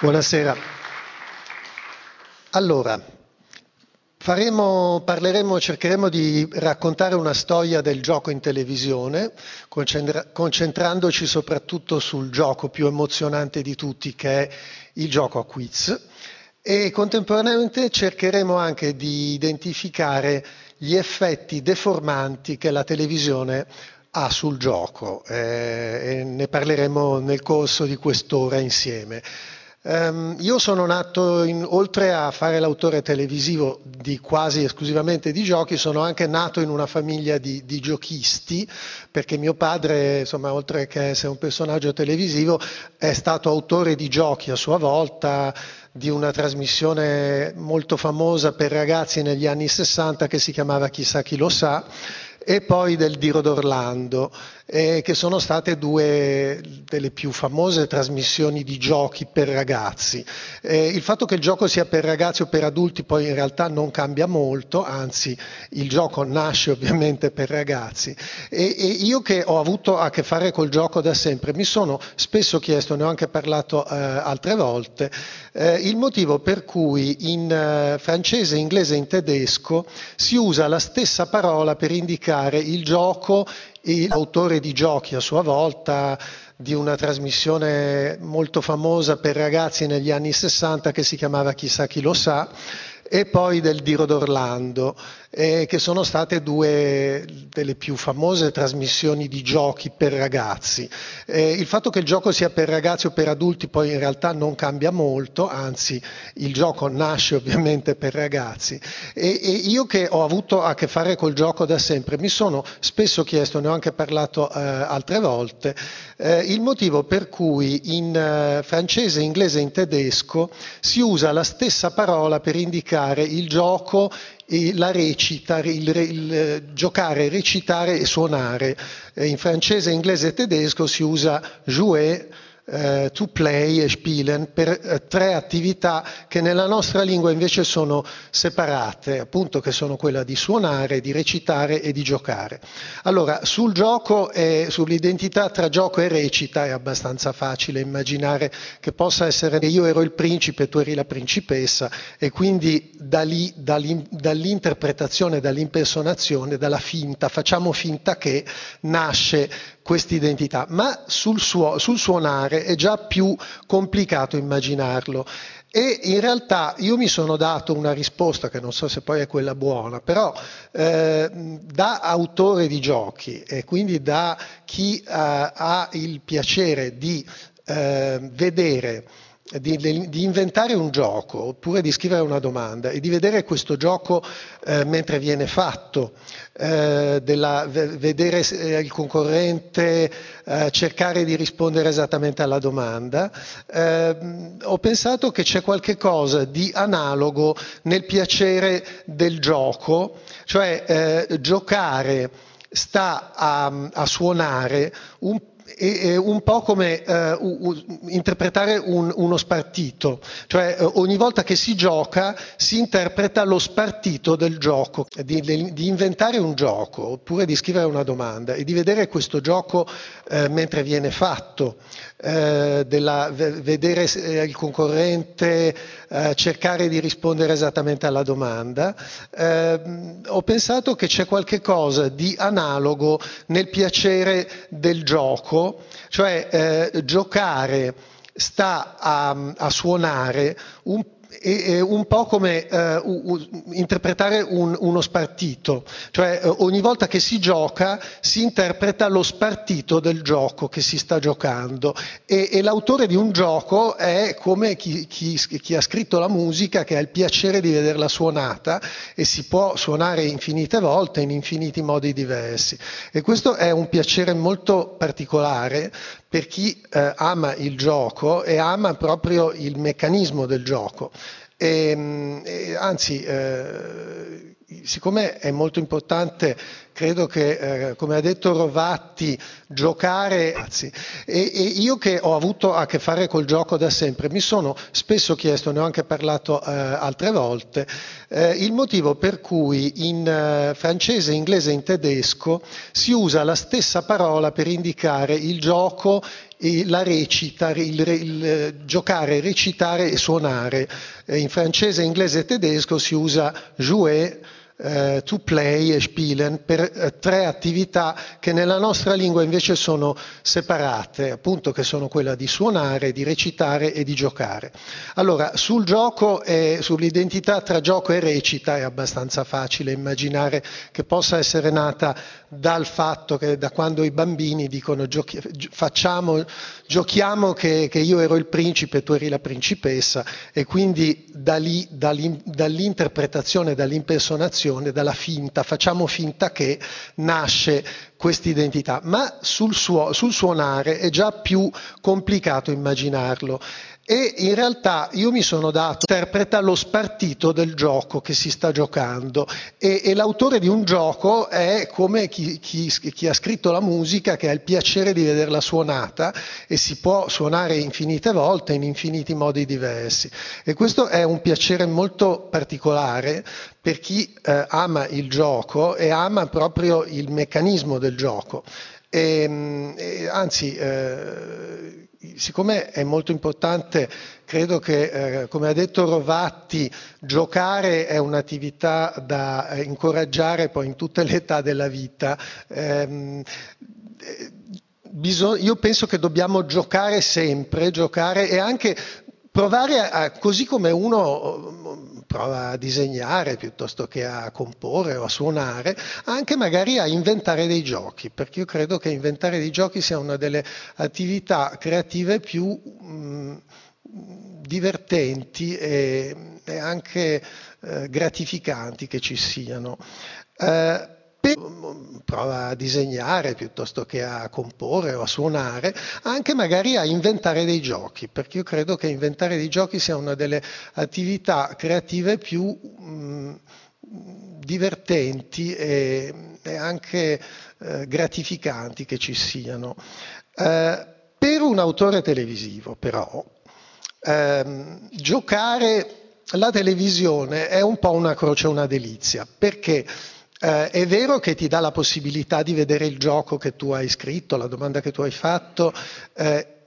Buonasera. Allora, faremo, parleremo, cercheremo di raccontare una storia del gioco in televisione, concentra- concentrandoci soprattutto sul gioco più emozionante di tutti, che è il gioco a quiz. E contemporaneamente cercheremo anche di identificare gli effetti deformanti che la televisione ha sul gioco eh, e ne parleremo nel corso di quest'ora insieme. Um, io sono nato, in, oltre a fare l'autore televisivo di quasi esclusivamente di giochi, sono anche nato in una famiglia di, di giochisti, perché mio padre, insomma, oltre che essere un personaggio televisivo, è stato autore di giochi a sua volta, di una trasmissione molto famosa per ragazzi negli anni 60 che si chiamava Chissà chi lo sa e poi del Diro d'Orlando, eh, che sono state due delle più famose trasmissioni di giochi per ragazzi. Eh, il fatto che il gioco sia per ragazzi o per adulti poi in realtà non cambia molto, anzi il gioco nasce ovviamente per ragazzi. E, e io che ho avuto a che fare col gioco da sempre mi sono spesso chiesto, ne ho anche parlato eh, altre volte, eh, il motivo per cui in eh, francese, inglese e in tedesco si usa la stessa parola per indicare il gioco e l'autore di giochi a sua volta di una trasmissione molto famosa per ragazzi negli anni 60 che si chiamava Chissà chi lo sa e poi del Diro d'Orlando, eh, che sono state due delle più famose trasmissioni di giochi per ragazzi. Eh, il fatto che il gioco sia per ragazzi o per adulti poi in realtà non cambia molto, anzi il gioco nasce ovviamente per ragazzi. E, e io che ho avuto a che fare col gioco da sempre mi sono spesso chiesto, ne ho anche parlato eh, altre volte, eh, il motivo per cui in eh, francese, inglese e in tedesco si usa la stessa parola per indicare il gioco e la recita, il, il, il, giocare, recitare e suonare. Eh, in francese, inglese e tedesco si usa jouer eh, to play e spielen per eh, tre attività che nella nostra lingua invece sono separate, appunto che sono quella di suonare, di recitare e di giocare. Allora, sul gioco e sull'identità tra gioco e recita è abbastanza facile immaginare che possa essere io ero il principe, tu eri la principessa e quindi da lì, dall'interpretazione, dall'impersonazione, dalla finta, facciamo finta che nasce questa identità, ma sul, suo, sul suonare è già più complicato immaginarlo. E in realtà io mi sono dato una risposta che non so se poi è quella buona, però eh, da autore di giochi e quindi da chi eh, ha il piacere di eh, vedere di, di, inventare un gioco oppure di scrivere una domanda e di vedere questo gioco eh, mentre viene fatto, eh, della, vedere eh, il concorrente eh, cercare di rispondere esattamente alla domanda, ehm, ho pensato che c'è qualche cosa di analogo nel piacere del gioco, cioè eh, giocare sta a, a suonare un è un po' come eh, interpretare un, uno spartito, cioè eh, ogni volta che si gioca si interpreta lo spartito del gioco, di, di, inventare un gioco oppure di scrivere una domanda e di vedere questo gioco eh, mentre viene fatto, eh, della, vedere eh, il concorrente eh, cercare di rispondere esattamente alla domanda, ho pensato che c'è qualche cosa di analogo nel piacere del gioco gioco, cioè eh, giocare sta a, a suonare un è un po' come uh, interpretare un, uno spartito, cioè uh, ogni volta che si gioca si interpreta lo spartito del gioco che si sta giocando. E, e l'autore di un gioco è come chi, chi, chi, ha scritto la musica che ha il piacere di vederla suonata e si può suonare infinite volte in infiniti modi diversi. E questo è un piacere molto particolare per chi eh, ama il gioco e ama proprio il meccanismo del gioco. E, ehm, e, anzi, eh, siccome è molto importante, credo che, eh, come ha detto Rovatti, giocare, anzi, e, e, io che ho avuto a che fare col gioco da sempre, mi sono spesso chiesto, ne ho anche parlato eh, altre volte, eh, il motivo per cui in eh, francese, inglese e in tedesco si usa la stessa parola per indicare il gioco la recita, il, il, giocare, recitare e suonare. In francese, inglese e tedesco si usa jouer eh, to play e spielen per eh, tre attività che nella nostra lingua invece sono separate, appunto che sono quella di suonare, di recitare e di giocare. Allora, sul gioco e sull'identità tra gioco e recita è abbastanza facile immaginare che possa essere nata dal fatto che da quando i bambini dicono giochi, facciamo, giochiamo che, che, io ero il principe e tu eri la principessa e quindi da lì, dall'interpretazione, dall'impersonazione, dalla finta, facciamo finta che nasce questa identità, ma sul, suo, sul suonare è già più complicato immaginarlo e in realtà io mi sono dato, interpreta lo spartito del gioco che si sta giocando e, e l'autore di un gioco è come chi, chi, chi, ha scritto la musica che ha il piacere di vederla suonata e si può suonare infinite volte in infiniti modi diversi e questo è un piacere molto particolare per chi eh, ama il gioco e ama proprio il meccanismo del gioco. E, e anzi, eh, siccome è molto importante, credo che, eh, come ha detto Rovatti, giocare è un'attività da eh, incoraggiare poi in tutte le età della vita. Ehm, bisog- io penso che dobbiamo giocare sempre, giocare e anche provare a, così come uno prova a disegnare piuttosto che a comporre o a suonare, anche magari a inventare dei giochi, perché io credo che inventare dei giochi sia una delle attività creative più mh, divertenti e, e anche eh, gratificanti che ci siano. Eh, prova a disegnare piuttosto che a comporre o a suonare, anche magari a inventare dei giochi, perché io credo che inventare dei giochi sia una delle attività creative più mh, divertenti e, e anche eh, gratificanti che ci siano. Eh, per un autore televisivo, però, ehm, giocare la televisione è un po' una croce, una delizia, perché eh, è vero che ti dà la possibilità di vedere il gioco che tu hai scritto, la domanda che tu hai fatto, eh,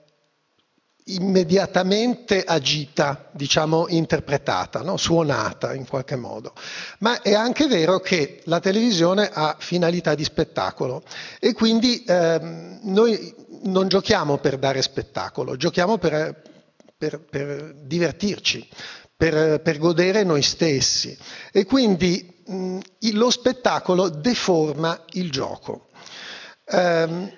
immediatamente agita, diciamo interpretata, no? suonata in qualche modo. Ma è anche vero che la televisione ha finalità di spettacolo e quindi ehm, noi non giochiamo per dare spettacolo, giochiamo per, per, per divertirci, per, per godere noi stessi. E quindi mh, lo spettacolo deforma il gioco. Um,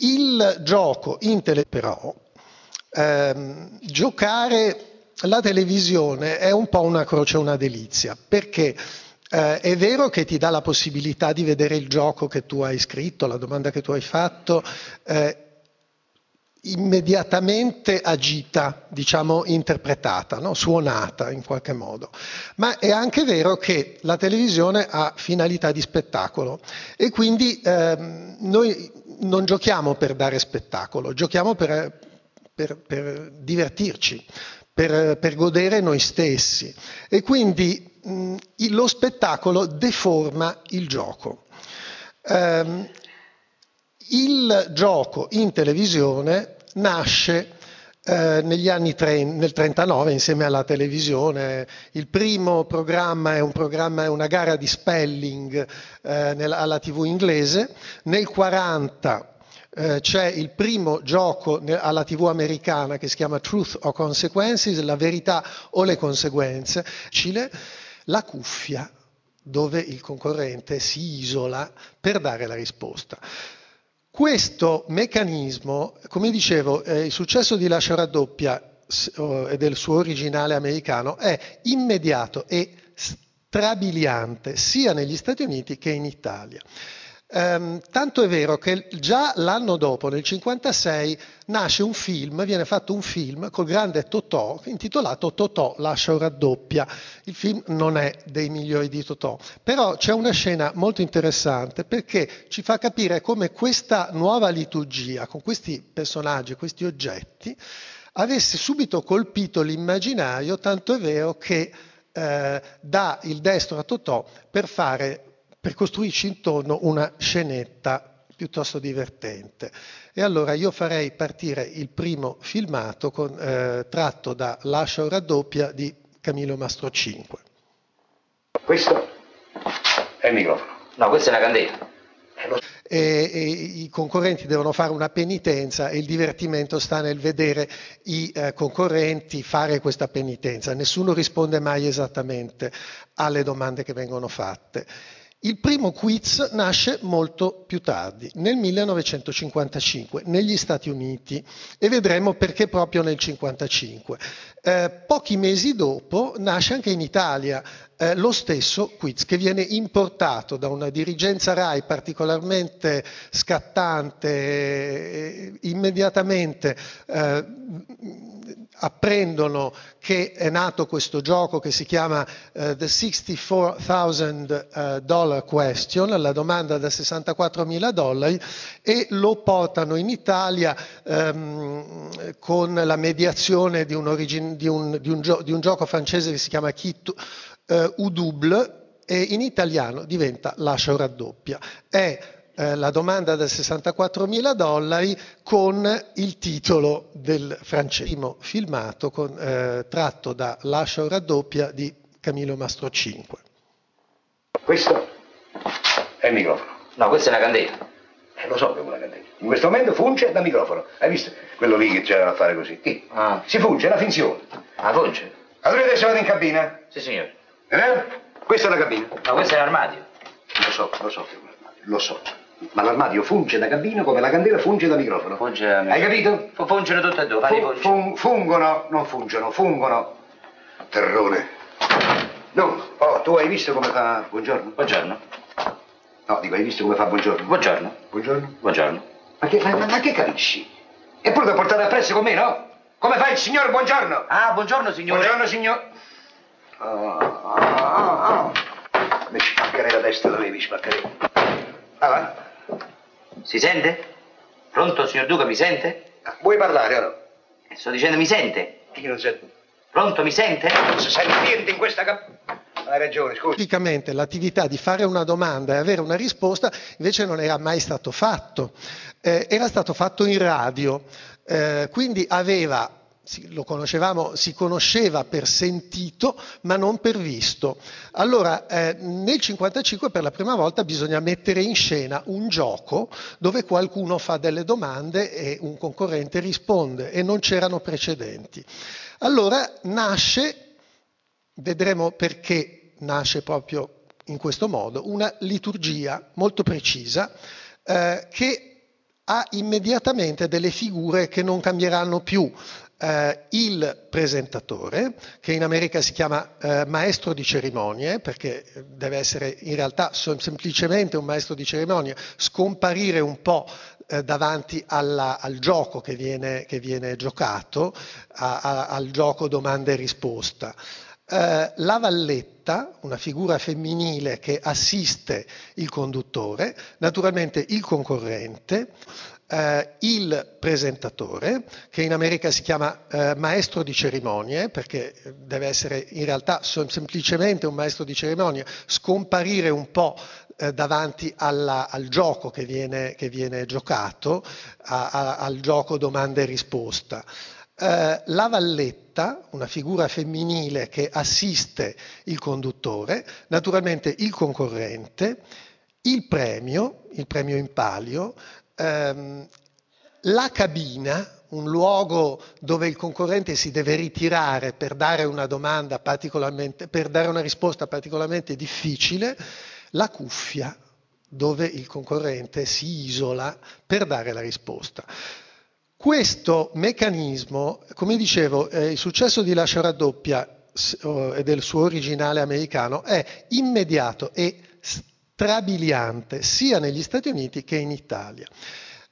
il gioco in tele però, um, giocare la televisione è un po' una croce, una delizia, perché eh, è vero che ti dà la possibilità di vedere il gioco che tu hai scritto, la domanda che tu hai fatto, eh, immediatamente agita, diciamo interpretata, no? suonata in qualche modo. Ma è anche vero che la televisione ha finalità di spettacolo e quindi ehm, noi non giochiamo per dare spettacolo, giochiamo per, per, per divertirci, per, per, godere noi stessi e quindi mh, lo spettacolo deforma il gioco. Um, il gioco in televisione nasce eh, negli anni 30, nel 39 insieme alla televisione. Il primo programma è, un programma, è una gara di spelling eh, nella, alla TV inglese. Nel 40 eh, c'è il primo gioco alla TV americana che si chiama Truth or Consequences, la verità o le conseguenze. Cile, la cuffia dove il concorrente si isola per dare la risposta. Questo meccanismo, come dicevo, eh, il successo di Lascia raddoppia e del suo originale americano è immediato e strabiliante sia negli Stati Uniti che in Italia. Um, tanto è vero che già l'anno dopo, nel 1956, nasce un film, viene fatto un film col grande Totò intitolato Totò lascia o raddoppia. Il film non è dei migliori di Totò, però c'è una scena molto interessante perché ci fa capire come questa nuova liturgia, con questi personaggi, questi oggetti, avesse subito colpito l'immaginario, tanto è vero che eh, dà il destro a Totò per fare per costruirci intorno una scenetta piuttosto divertente. E allora io farei partire il primo filmato con, eh, tratto da Lascia o raddoppia di Camillo Mastro 5. Questo è il microfono. No, questa è una candela. E, e, i concorrenti devono fare una penitenza e il divertimento sta nel vedere i eh, concorrenti fare questa penitenza. Nessuno risponde mai esattamente alle domande che vengono fatte. Il primo quiz nasce molto più tardi, nel 1955, negli Stati Uniti, e vedremo perché proprio nel 1955. Eh, pochi mesi dopo nasce anche in Italia eh, lo stesso quiz che viene importato da una dirigenza RAI particolarmente scattante, eh, immediatamente eh, apprendono che è nato questo gioco che si chiama uh, The 64,000 Dollar Question, la domanda da 64 mila dollari, e lo portano in Italia um, con la mediazione di un, origin- di, un, di, un gio- di un, gioco francese che si chiama Kit uh, U-Double e in italiano diventa Lascia o raddoppia. È eh, la domanda da 64 mila dollari con il titolo del francese filmato con, eh, tratto da Lascia o raddoppia di Camillo Mastro 5. Questo è il microfono. No, questa è una candela. Eh, lo so che è una candela. In questo momento funge da microfono. Hai visto? Quello lì che c'era a fare così. Chi? Ah. Si funge, è una finzione. Ah, funge? Allora adesso vado in cabina. Sì, signore. Eh? Questa è la cabina. No, questo è l'armadio. Lo so, lo so che è un armadio. Lo so. Ma l'armadio funge da cabina come la candela funge da microfono. Funge da Hai capito? Fu- Fungono tutte e due, fai Fu- fun- fungono, non fungono, fungono. Terrone. No, oh, tu hai visto come fa buongiorno? Buongiorno. No, dico, hai visto come fa buongiorno? Buongiorno. Buongiorno? Buongiorno. Ma che, ma, ma che capisci? Eppure da portare appresso con me, no? Come fa il signor buongiorno? Ah, buongiorno, signore. Buongiorno, signor. Oh, oh, oh. Mi spaccherei la testa, dovevi spaccherei. Ah, va? Si sente? Pronto, signor Duca, mi sente? Vuoi parlare o no? Eh, Sto dicendo mi sente? Io non sento. Pronto, mi sente? Non si sente niente in questa. Hai ragione, scusi. Tipicamente l'attività di fare una domanda e avere una risposta invece non era mai stato fatto, Eh, era stato fatto in radio, Eh, quindi aveva, lo conoscevamo, si conosceva per sentito ma non per visto. Allora eh, nel 1955 per la prima volta bisogna mettere in scena un gioco dove qualcuno fa delle domande e un concorrente risponde e non c'erano precedenti. Allora nasce vedremo perché nasce proprio in questo modo, una liturgia molto precisa eh, che ha immediatamente delle figure che non cambieranno più. Eh, il presentatore, che in America si chiama eh, maestro di cerimonie, perché deve essere in realtà sem- semplicemente un maestro di cerimonie, scomparire un po' eh, davanti alla- al gioco che viene, che viene giocato, a- a- al gioco domanda e risposta. Eh, la valletta, una figura femminile che assiste il conduttore, naturalmente il concorrente, eh, il presentatore, che in America si chiama eh, maestro di cerimonie, perché deve essere in realtà sem- semplicemente un maestro di cerimonie, scomparire un po' eh, davanti alla- al gioco che viene, che viene giocato, a- a- al gioco domanda e risposta. Eh, la valletta, una figura femminile che assiste il conduttore, naturalmente il concorrente, il premio, il premio in palio, ehm, la cabina, un luogo dove il concorrente si deve ritirare per dare una per dare una risposta particolarmente difficile, la cuffia, dove il concorrente si isola per dare la risposta. Questo meccanismo, come dicevo, eh, il successo di Lascia raddoppia e del suo originale americano è immediato e strabiliante sia negli Stati Uniti che in Italia.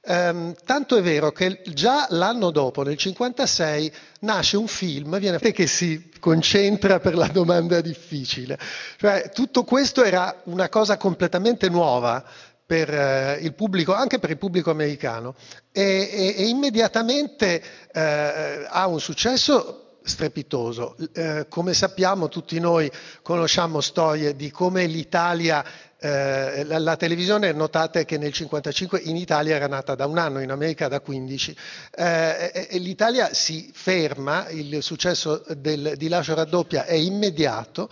Ehm, tanto è vero che già l'anno dopo, nel 1956, nasce un film viene, che si concentra per la domanda difficile. Cioè, tutto questo era una cosa completamente nuova per eh, il pubblico, anche per il pubblico americano, e, e- e immediatamente eh, ha un successo strepitoso. Eh, come sappiamo, tutti noi conosciamo storie di come l'Italia eh, la, la, televisione, notate che nel 1955 in Italia era nata da un anno, in America da 15. Eh, e l'Italia si ferma, il successo del, di Lascio raddoppia è immediato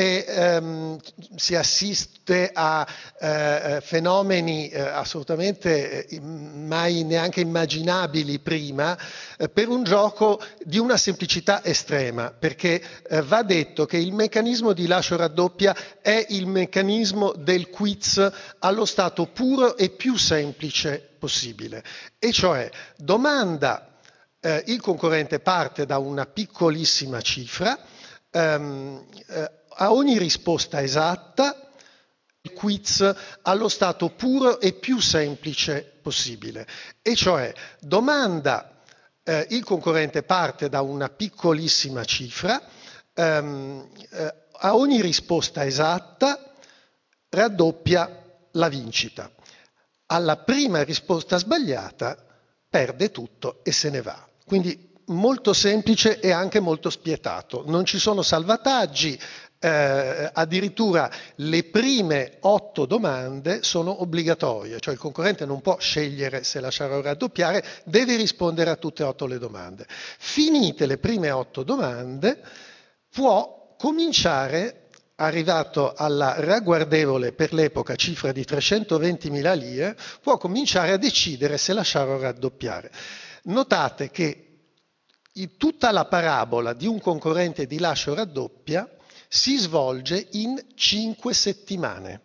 e ehm, si assiste a eh, fenomeni eh, assolutamente eh, mai neanche immaginabili prima eh, per un gioco di una semplicità estrema, perché eh, va detto che il meccanismo di lascio raddoppia è il meccanismo del quiz allo stato puro e più semplice possibile, e cioè domanda, eh, il concorrente parte da una piccolissima cifra, ehm, a ogni risposta esatta il quiz allo stato puro e più semplice possibile. E cioè domanda, eh, il concorrente parte da una piccolissima cifra, ehm, eh, a ogni risposta esatta raddoppia la vincita. Alla prima risposta sbagliata perde tutto e se ne va. Quindi molto semplice e anche molto spietato. Non ci sono salvataggi, eh, addirittura le prime otto domande sono obbligatorie, cioè il concorrente non può scegliere se lasciare o raddoppiare, deve rispondere a tutte e otto le domande. Finite le prime otto domande, può cominciare, arrivato alla ragguardevole per l'epoca cifra di 320.000 lire, può cominciare a decidere se lasciare o raddoppiare. Notate che tutta la parabola di un concorrente di lascio raddoppia si svolge in cinque settimane.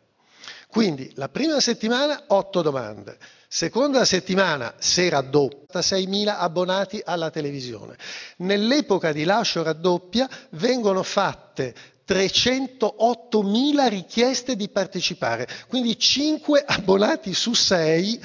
Quindi la prima settimana otto domande, seconda settimana se raddoppia 6.000 abbonati alla televisione. Nell'epoca di lascio raddoppia vengono fatte 308.000 richieste di partecipare, quindi 5 abbonati su 6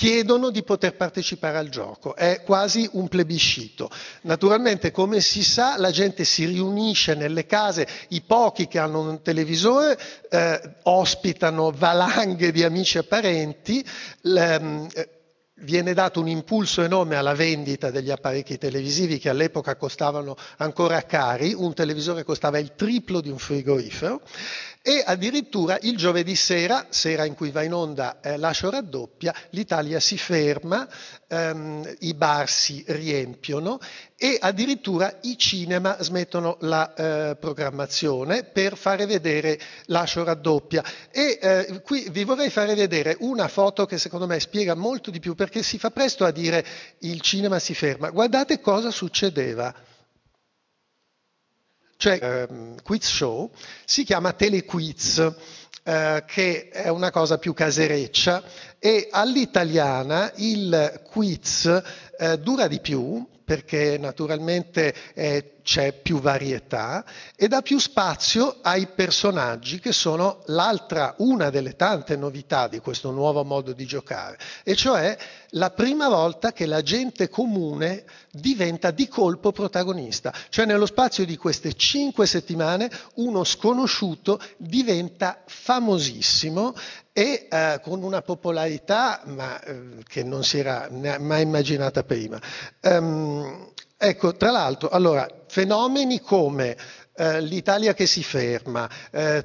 chiedono di poter partecipare al gioco, è quasi un plebiscito. Naturalmente, come si sa, la gente si riunisce nelle case, i pochi che hanno un televisore eh, ospitano valanghe di amici e parenti. L, eh, viene dato un impulso enorme alla vendita degli apparecchi televisivi che all'epoca costavano ancora cari, un televisore costava il triplo di un frigorifero e addirittura il giovedì sera, sera in cui va in onda eh, Lascio raddoppia, l'Italia si ferma, ehm, i bar si riempiono e addirittura i cinema smettono la eh, programmazione per fare vedere Lascio raddoppia. E eh, qui vi vorrei fare vedere una foto che secondo me spiega molto di più perché si fa presto a dire il cinema si ferma. Guardate cosa succedeva cioè ehm, quiz show, si chiama telequiz, eh, che è una cosa più casereccia e all'italiana il quiz eh, dura di più perché naturalmente eh, c'è più varietà e dà più spazio ai personaggi che sono l'altra, una delle tante novità di questo nuovo modo di giocare, e cioè la prima volta che la gente comune diventa di colpo protagonista, cioè nello spazio di queste cinque settimane uno sconosciuto diventa famosissimo e eh, con una popolarità ma, eh, che non si era mai immaginata prima. Um, ecco, tra l'altro, allora, fenomeni come eh, l'Italia che si ferma, eh,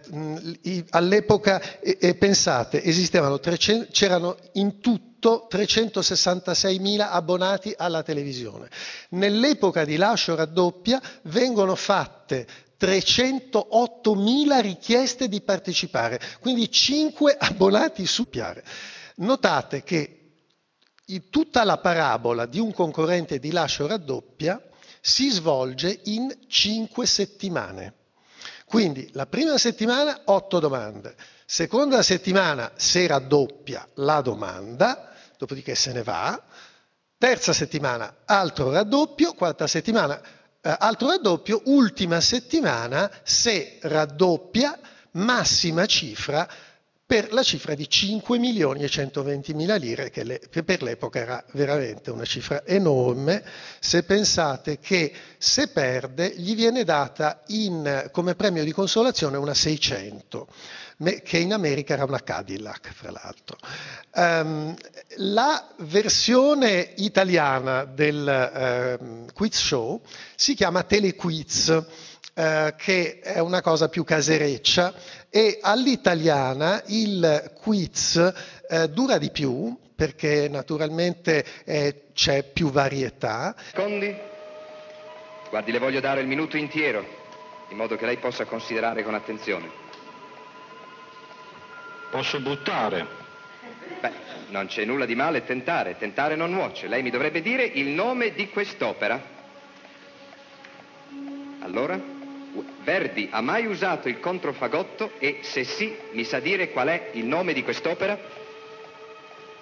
all'epoca, e pensate, esistevano 300, c'erano in tutto 366.000 abbonati alla televisione. Nell'epoca di lascio raddoppia vengono fatte 308.000 richieste di partecipare, quindi 5 abbonati su piare. Notate che tutta la parabola di un concorrente di lascio raddoppia si svolge in 5 settimane. Quindi la prima settimana 8 domande, seconda settimana se raddoppia la domanda, dopodiché se ne va, terza settimana altro raddoppio, quarta settimana eh, altro raddoppio, ultima settimana se raddoppia, massima cifra per la cifra di 5 milioni e 120 mila lire, che, per l'epoca era veramente una cifra enorme, se pensate che se perde gli viene data in, come premio di consolazione una 600 che in America era una Cadillac, fra l'altro. Um, la versione italiana del uh, quiz show si chiama Telequiz eh, che è una cosa più casereccia e all'italiana il quiz eh, dura di più perché naturalmente eh, c'è più varietà. Secondi? Guardi, le voglio dare il minuto intero, in modo che lei possa considerare con attenzione. Posso buttare? Beh, non c'è nulla di male tentare, tentare non nuoce. Lei mi dovrebbe dire il nome di quest'opera. Allora? Verdi ha mai usato il controfagotto e se sì, mi sa dire qual è il nome di quest'opera?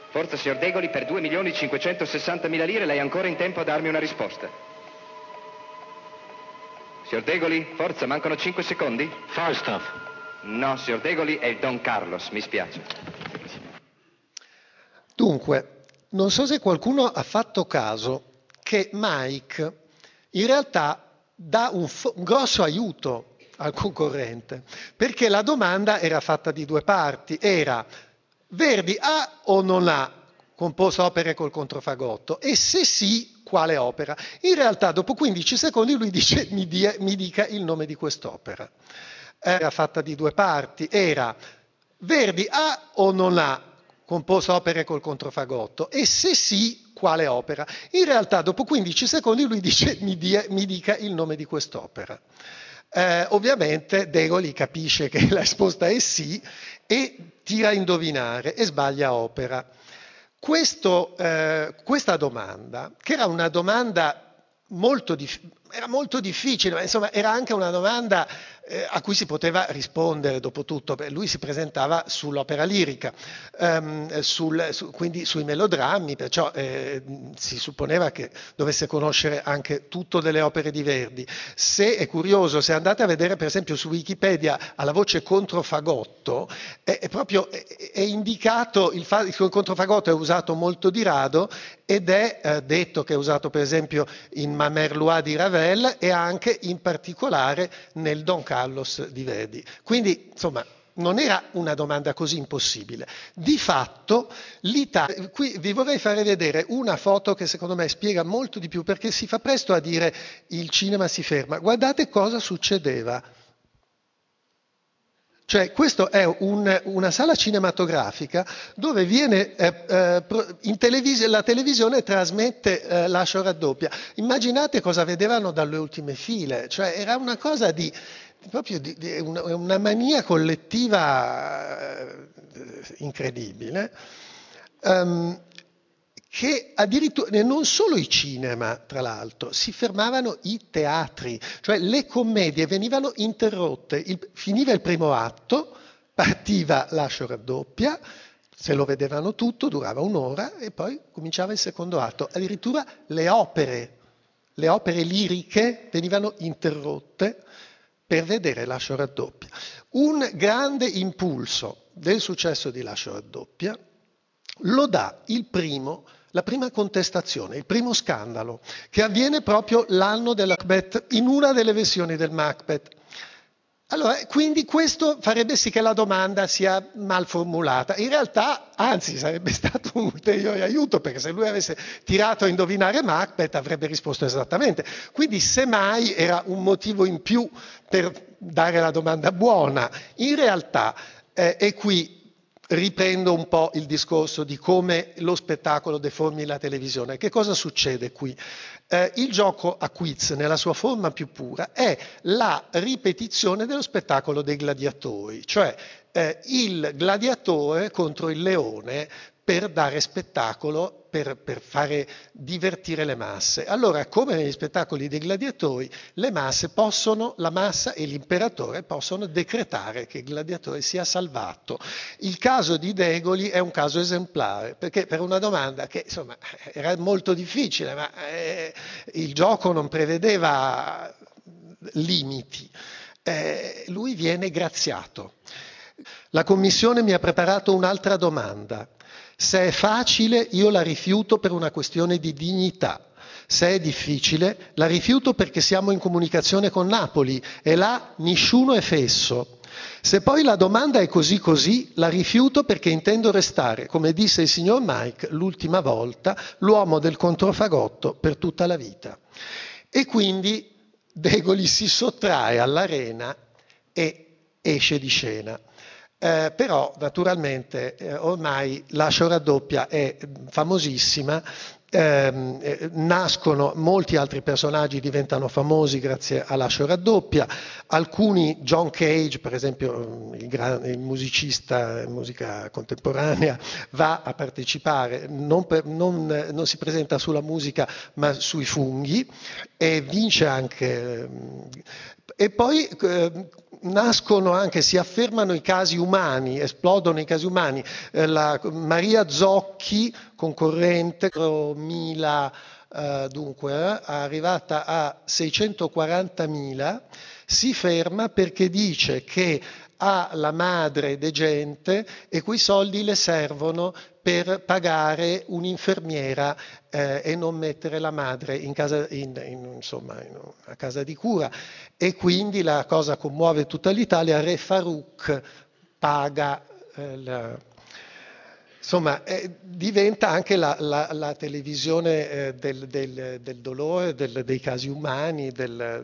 Forza, signor Degoli, per 2.560.000 lire lei è ancora in tempo a darmi una risposta. Signor Degoli, forza, mancano 5 secondi? Falstaff. No, signor Degoli, è il Don Carlos, mi spiace. Dunque, non so se qualcuno ha fatto caso che Mike in realtà dà un, fo- un grosso aiuto al concorrente, perché la domanda era fatta di due parti, era Verdi ha o non ha composto opere col controfagotto e se sì, quale opera? In realtà dopo 15 secondi lui dice mi, dia, mi dica il nome di quest'opera. Era fatta di due parti, era Verdi ha o non ha composto opere col controfagotto e se sì, quale opera? In realtà dopo 15 secondi lui dice mi, dia, mi dica il nome di quest'opera. Eh, ovviamente Degoli capisce che la risposta è sì e tira a indovinare e sbaglia opera. Questo, eh, questa domanda, che era una domanda molto, dif- era molto difficile, ma insomma era anche una domanda eh, a cui si poteva rispondere dopo tutto. Beh, lui si presentava sull'opera lirica, ehm, sul, su, quindi sui melodrammi, perciò eh, si supponeva che dovesse conoscere anche tutto delle opere di Verdi. Se è curioso, se andate a vedere per esempio su Wikipedia alla voce controfagotto, è, è proprio è, è indicato, il, fa, il, controfagotto è usato molto di rado ed è eh, detto che è usato per esempio in Mamerlois di Ravel e anche in particolare nel Don Carlos di Verdi. Quindi, insomma, non era una domanda così impossibile. Di fatto, l'Italia, qui vi vorrei fare vedere una foto che secondo me spiega molto di più perché si fa presto a dire il cinema si ferma. Guardate cosa succedeva. Cioè, questa è un, una sala cinematografica dove viene, eh, eh, televis- la televisione trasmette eh, l'ascio raddoppia. Immaginate cosa vedevano dalle ultime file, cioè era una cosa di, proprio di, di una, una, mania collettiva eh, incredibile, um, che addirittura, non solo i cinema, tra l'altro, si fermavano i teatri, cioè le commedie venivano interrotte, il, finiva il primo atto, partiva l'ascio raddoppia, se lo vedevano tutto, durava un'ora e poi cominciava il secondo atto. Addirittura le opere, le opere liriche venivano interrotte per vedere Lascio raddoppia. Un grande impulso del successo di Lascio raddoppia lo dà il primo, la prima contestazione, il primo scandalo, che avviene proprio l'anno dell'Macbeth, in una delle versioni del Macbeth. Allora, quindi questo farebbe sì che la domanda sia mal formulata. In realtà, anzi, sarebbe stato un ulteriore aiuto, perché se lui avesse tirato a indovinare Macbeth avrebbe risposto esattamente. Quindi, semmai, era un motivo in più per dare la domanda buona. In realtà, eh, e qui riprendo un po' il discorso di come lo spettacolo deformi la televisione. Che cosa succede qui? Eh, il gioco a quiz, nella sua forma più pura, è la ripetizione dello spettacolo dei gladiatori, cioè eh, il gladiatore contro il leone per dare spettacolo, per, per, fare divertire le masse. Allora, come negli spettacoli dei gladiatori, le masse possono, la massa e l'imperatore possono decretare che il gladiatore sia salvato. Il caso di Degoli è un caso esemplare, perché per una domanda che insomma era molto difficile, ma eh, il gioco non prevedeva limiti, eh, lui viene graziato. La Commissione mi ha preparato un'altra domanda. Se è facile io la rifiuto per una questione di dignità. Se è difficile la rifiuto perché siamo in comunicazione con Napoli e là nessuno è fesso. Se poi la domanda è così così, la rifiuto perché intendo restare, come disse il signor Mike l'ultima volta, l'uomo del controfagotto per tutta la vita. E quindi Degoli si sottrae all'arena e esce di scena. Eh, però naturalmente eh, ormai l'ascio raddoppia è famosissima Ehm, eh, nascono molti altri personaggi diventano famosi grazie all'ascio raddoppia alcuni John Cage per esempio il, gran, il musicista musica contemporanea va a partecipare. Non, per, non, non, si presenta sulla musica ma sui funghi e vince anche e poi eh, nascono anche, si affermano i casi umani, esplodono i casi umani. Eh, la, Maria Zocchi, concorrente, mila, eh, dunque, eh, arrivata a 640.000, si ferma perché dice che ha la madre degente e quei soldi le servono per pagare un'infermiera eh, e non mettere la madre in casa, in, in, insomma, in a casa di cura. E quindi la cosa commuove tutta l'Italia, Re Farouk paga eh, la, Insomma, eh, diventa anche la, la, la televisione eh, del, del, del, dolore, del, dei casi umani, mm,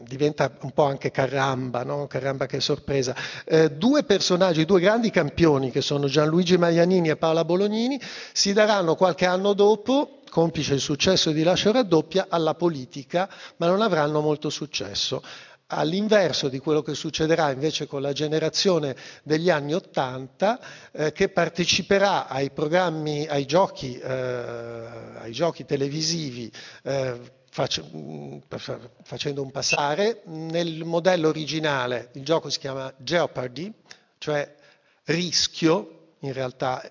diventa un po' anche caramba, no? caramba che sorpresa. Eh, due personaggi, due grandi campioni che sono Gianluigi Maianini e Paola Bolognini, si daranno qualche anno dopo complice il successo di Lascio raddoppia, alla politica, ma non avranno molto successo all'inverso di quello che succederà invece con la generazione degli anni Ottanta, eh, che parteciperà ai programmi, ai giochi, eh, ai giochi televisivi eh, facendo un passare. Nel modello originale il gioco si chiama Jeopardy, cioè rischio, in realtà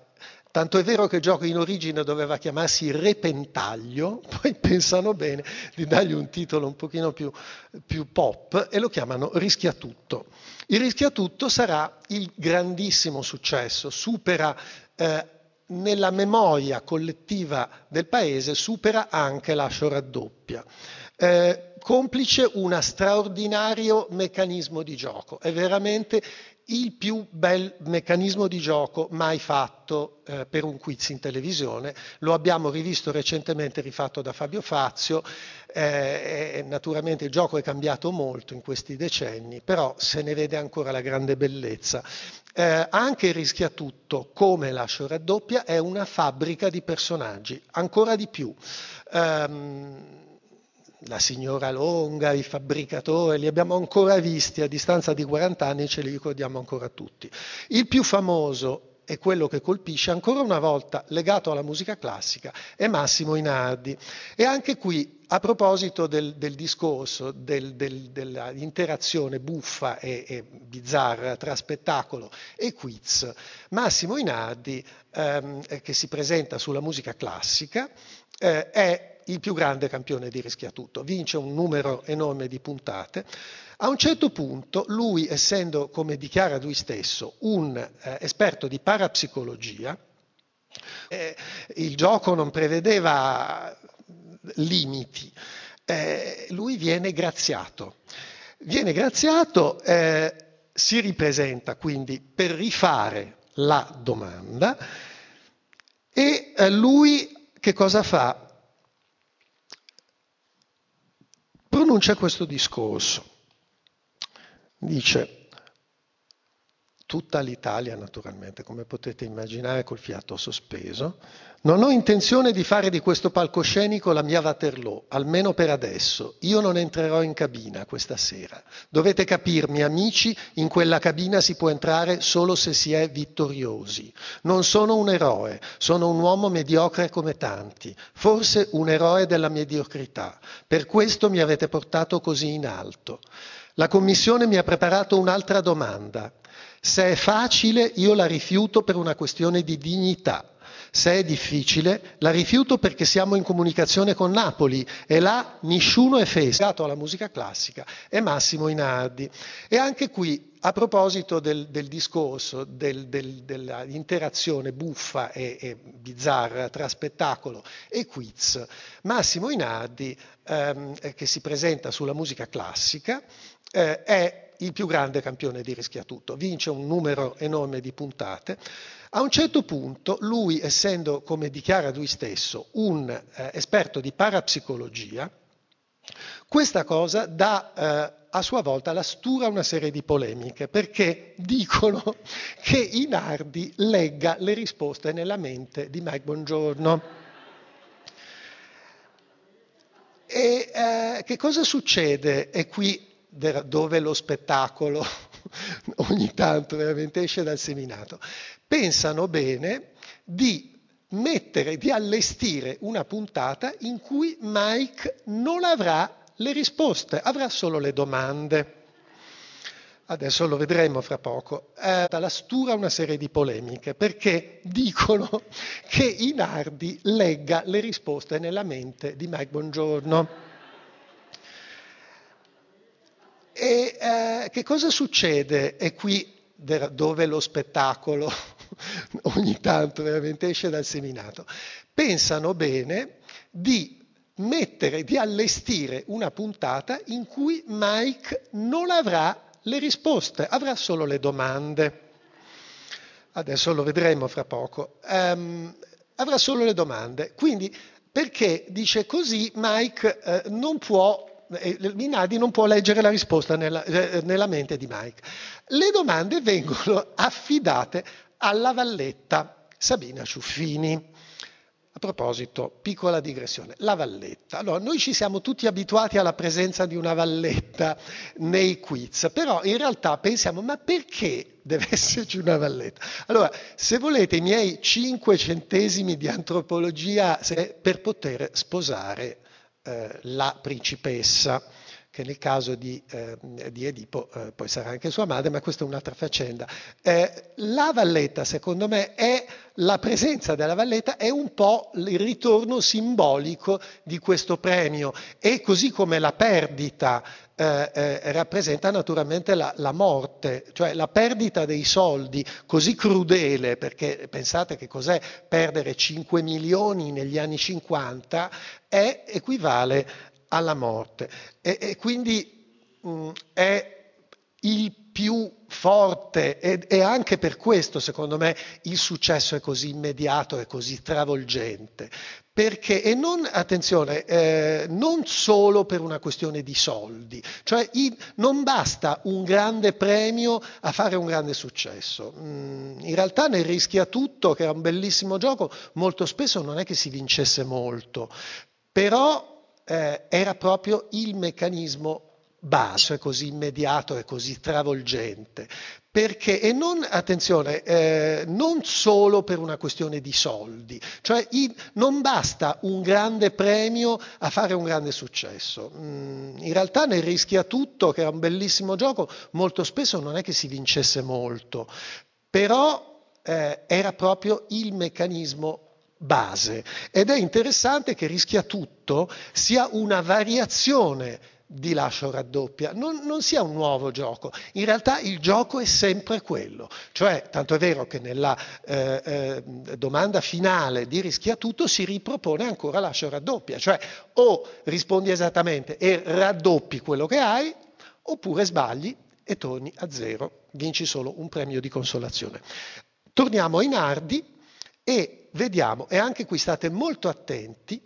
Tanto è vero che il gioco in origine doveva chiamarsi Repentaglio, poi pensano bene di dargli un titolo un pochino più, più pop e lo chiamano Rischiatutto. Il Rischiatutto sarà il grandissimo successo, supera eh, nella memoria collettiva del paese, supera anche l'ascio raddoppia. Eh, complice un straordinario meccanismo di gioco. È veramente il più bel meccanismo di gioco mai fatto eh, per un quiz in televisione. Lo abbiamo rivisto recentemente rifatto da Fabio Fazio. Eh, naturalmente il gioco è cambiato molto in questi decenni, però se ne vede ancora la grande bellezza. Eh, anche Rischia Tutto, come Lascio Raddoppia, è una fabbrica di personaggi, ancora di più. Um, la signora Longa, i fabbricatori, li abbiamo ancora visti a distanza di 40 anni e ce li ricordiamo ancora tutti. Il più famoso e quello che colpisce ancora una volta legato alla musica classica è Massimo Inardi. E anche qui, a proposito del, del discorso del, del, dell'interazione buffa e, e, bizzarra tra spettacolo e quiz, Massimo Inardi, ehm, che si presenta sulla musica classica, eh, è il più grande campione di rischiatutto, vince un numero enorme di puntate. A un certo punto lui, essendo, come dichiara lui stesso, un eh, esperto di parapsicologia, eh, il gioco non prevedeva limiti, eh, lui viene graziato. Viene graziato, eh, si ripresenta quindi per rifare la domanda e eh, lui che cosa fa? Pronuncia questo discorso. Dice, tutta l'Italia naturalmente, come potete immaginare col fiato sospeso. Non ho intenzione di fare di questo palcoscenico la mia Waterloo, almeno per adesso. Io non entrerò in cabina questa sera. Dovete capirmi, amici, in quella cabina si può entrare solo se si è vittoriosi. Non sono un eroe, sono un uomo mediocre come tanti, forse un eroe della mediocrità. Per questo mi avete portato così in alto. La Commissione mi ha preparato un'altra domanda. Se è facile io la rifiuto per una questione di dignità. Se è difficile la rifiuto perché siamo in comunicazione con Napoli e là nessuno è festato alla musica classica, è Massimo Inardi. E anche qui, a proposito del, del discorso del, del, dell'interazione buffa e, e, bizzarra tra spettacolo e quiz, Massimo Inardi, ehm, che si presenta sulla musica classica, eh, è il più grande campione di rischiatutto, vince un numero enorme di puntate. A un certo punto lui, essendo, come dichiara lui stesso, un eh, esperto di parapsicologia, Questa cosa dà eh, a sua volta la stura una serie di polemiche, perché dicono che Inardi legga le risposte nella mente di Mike Bongiorno. E eh, che cosa succede? E qui dove lo spettacolo ogni tanto veramente esce dal seminato. Pensano bene di mettere, di allestire una puntata in cui Mike non avrà le risposte, avrà solo le domande. Adesso lo vedremo fra poco. Eh, la stura una serie di polemiche perché dicono che Inardi legga le risposte nella mente di Mike Bongiorno. E eh, che cosa succede? E qui dove lo spettacolo ogni tanto veramente esce dal seminato. Pensano bene di mettere, di allestire una puntata in cui Mike non avrà le risposte, avrà solo le domande. Adesso lo vedremo fra poco. Um, avrà solo le domande. Quindi, perché dice così, Mike eh, non può, Minardi non può leggere la risposta nella, eh, nella mente di Mike. Le domande vengono affidate alla valletta Sabina Ciuffini. A proposito, piccola digressione, la valletta. Allora, noi ci siamo tutti abituati alla presenza di una valletta nei quiz, però in realtà pensiamo, ma perché deve esserci una valletta? Allora, se volete i miei cinque centesimi di antropologia per poter sposare eh, la principessa che nel caso di, eh, di Edipo eh, poi sarà anche sua madre, ma questa è un'altra faccenda. Eh, la valletta, secondo me, è la presenza della valletta è un po' il ritorno simbolico di questo premio e così come la perdita eh, eh, rappresenta naturalmente la, la, morte, cioè la perdita dei soldi così crudele, perché pensate che cos'è perdere 5 milioni negli anni 50, è, equivale alla morte. E, e quindi mh, è il più forte e, e, anche per questo secondo me il successo è così immediato e così travolgente. Perché, e non, attenzione, eh, non solo per una questione di soldi, cioè i, non basta un grande premio a fare un grande successo. Mm, in realtà nel rischia tutto, che era un bellissimo gioco, molto spesso non è che si vincesse molto, però eh, era proprio il meccanismo basso e così immediato e così travolgente. Perché, e non, attenzione, eh, non solo per una questione di soldi, cioè i, non basta un grande premio a fare un grande successo. Mm, in realtà nel rischia tutto, che era un bellissimo gioco, molto spesso non è che si vincesse molto, però eh, era proprio il meccanismo base ed è interessante che rischia tutto sia una variazione di lascio raddoppia, non, non, sia un nuovo gioco, in realtà il gioco è sempre quello, cioè tanto è vero che nella eh, eh, domanda finale di rischia tutto si ripropone ancora lascio raddoppia, cioè o rispondi esattamente e raddoppi quello che hai, oppure sbagli e torni a zero, vinci solo un premio di consolazione. Torniamo ai nardi e vediamo, e anche qui state molto attenti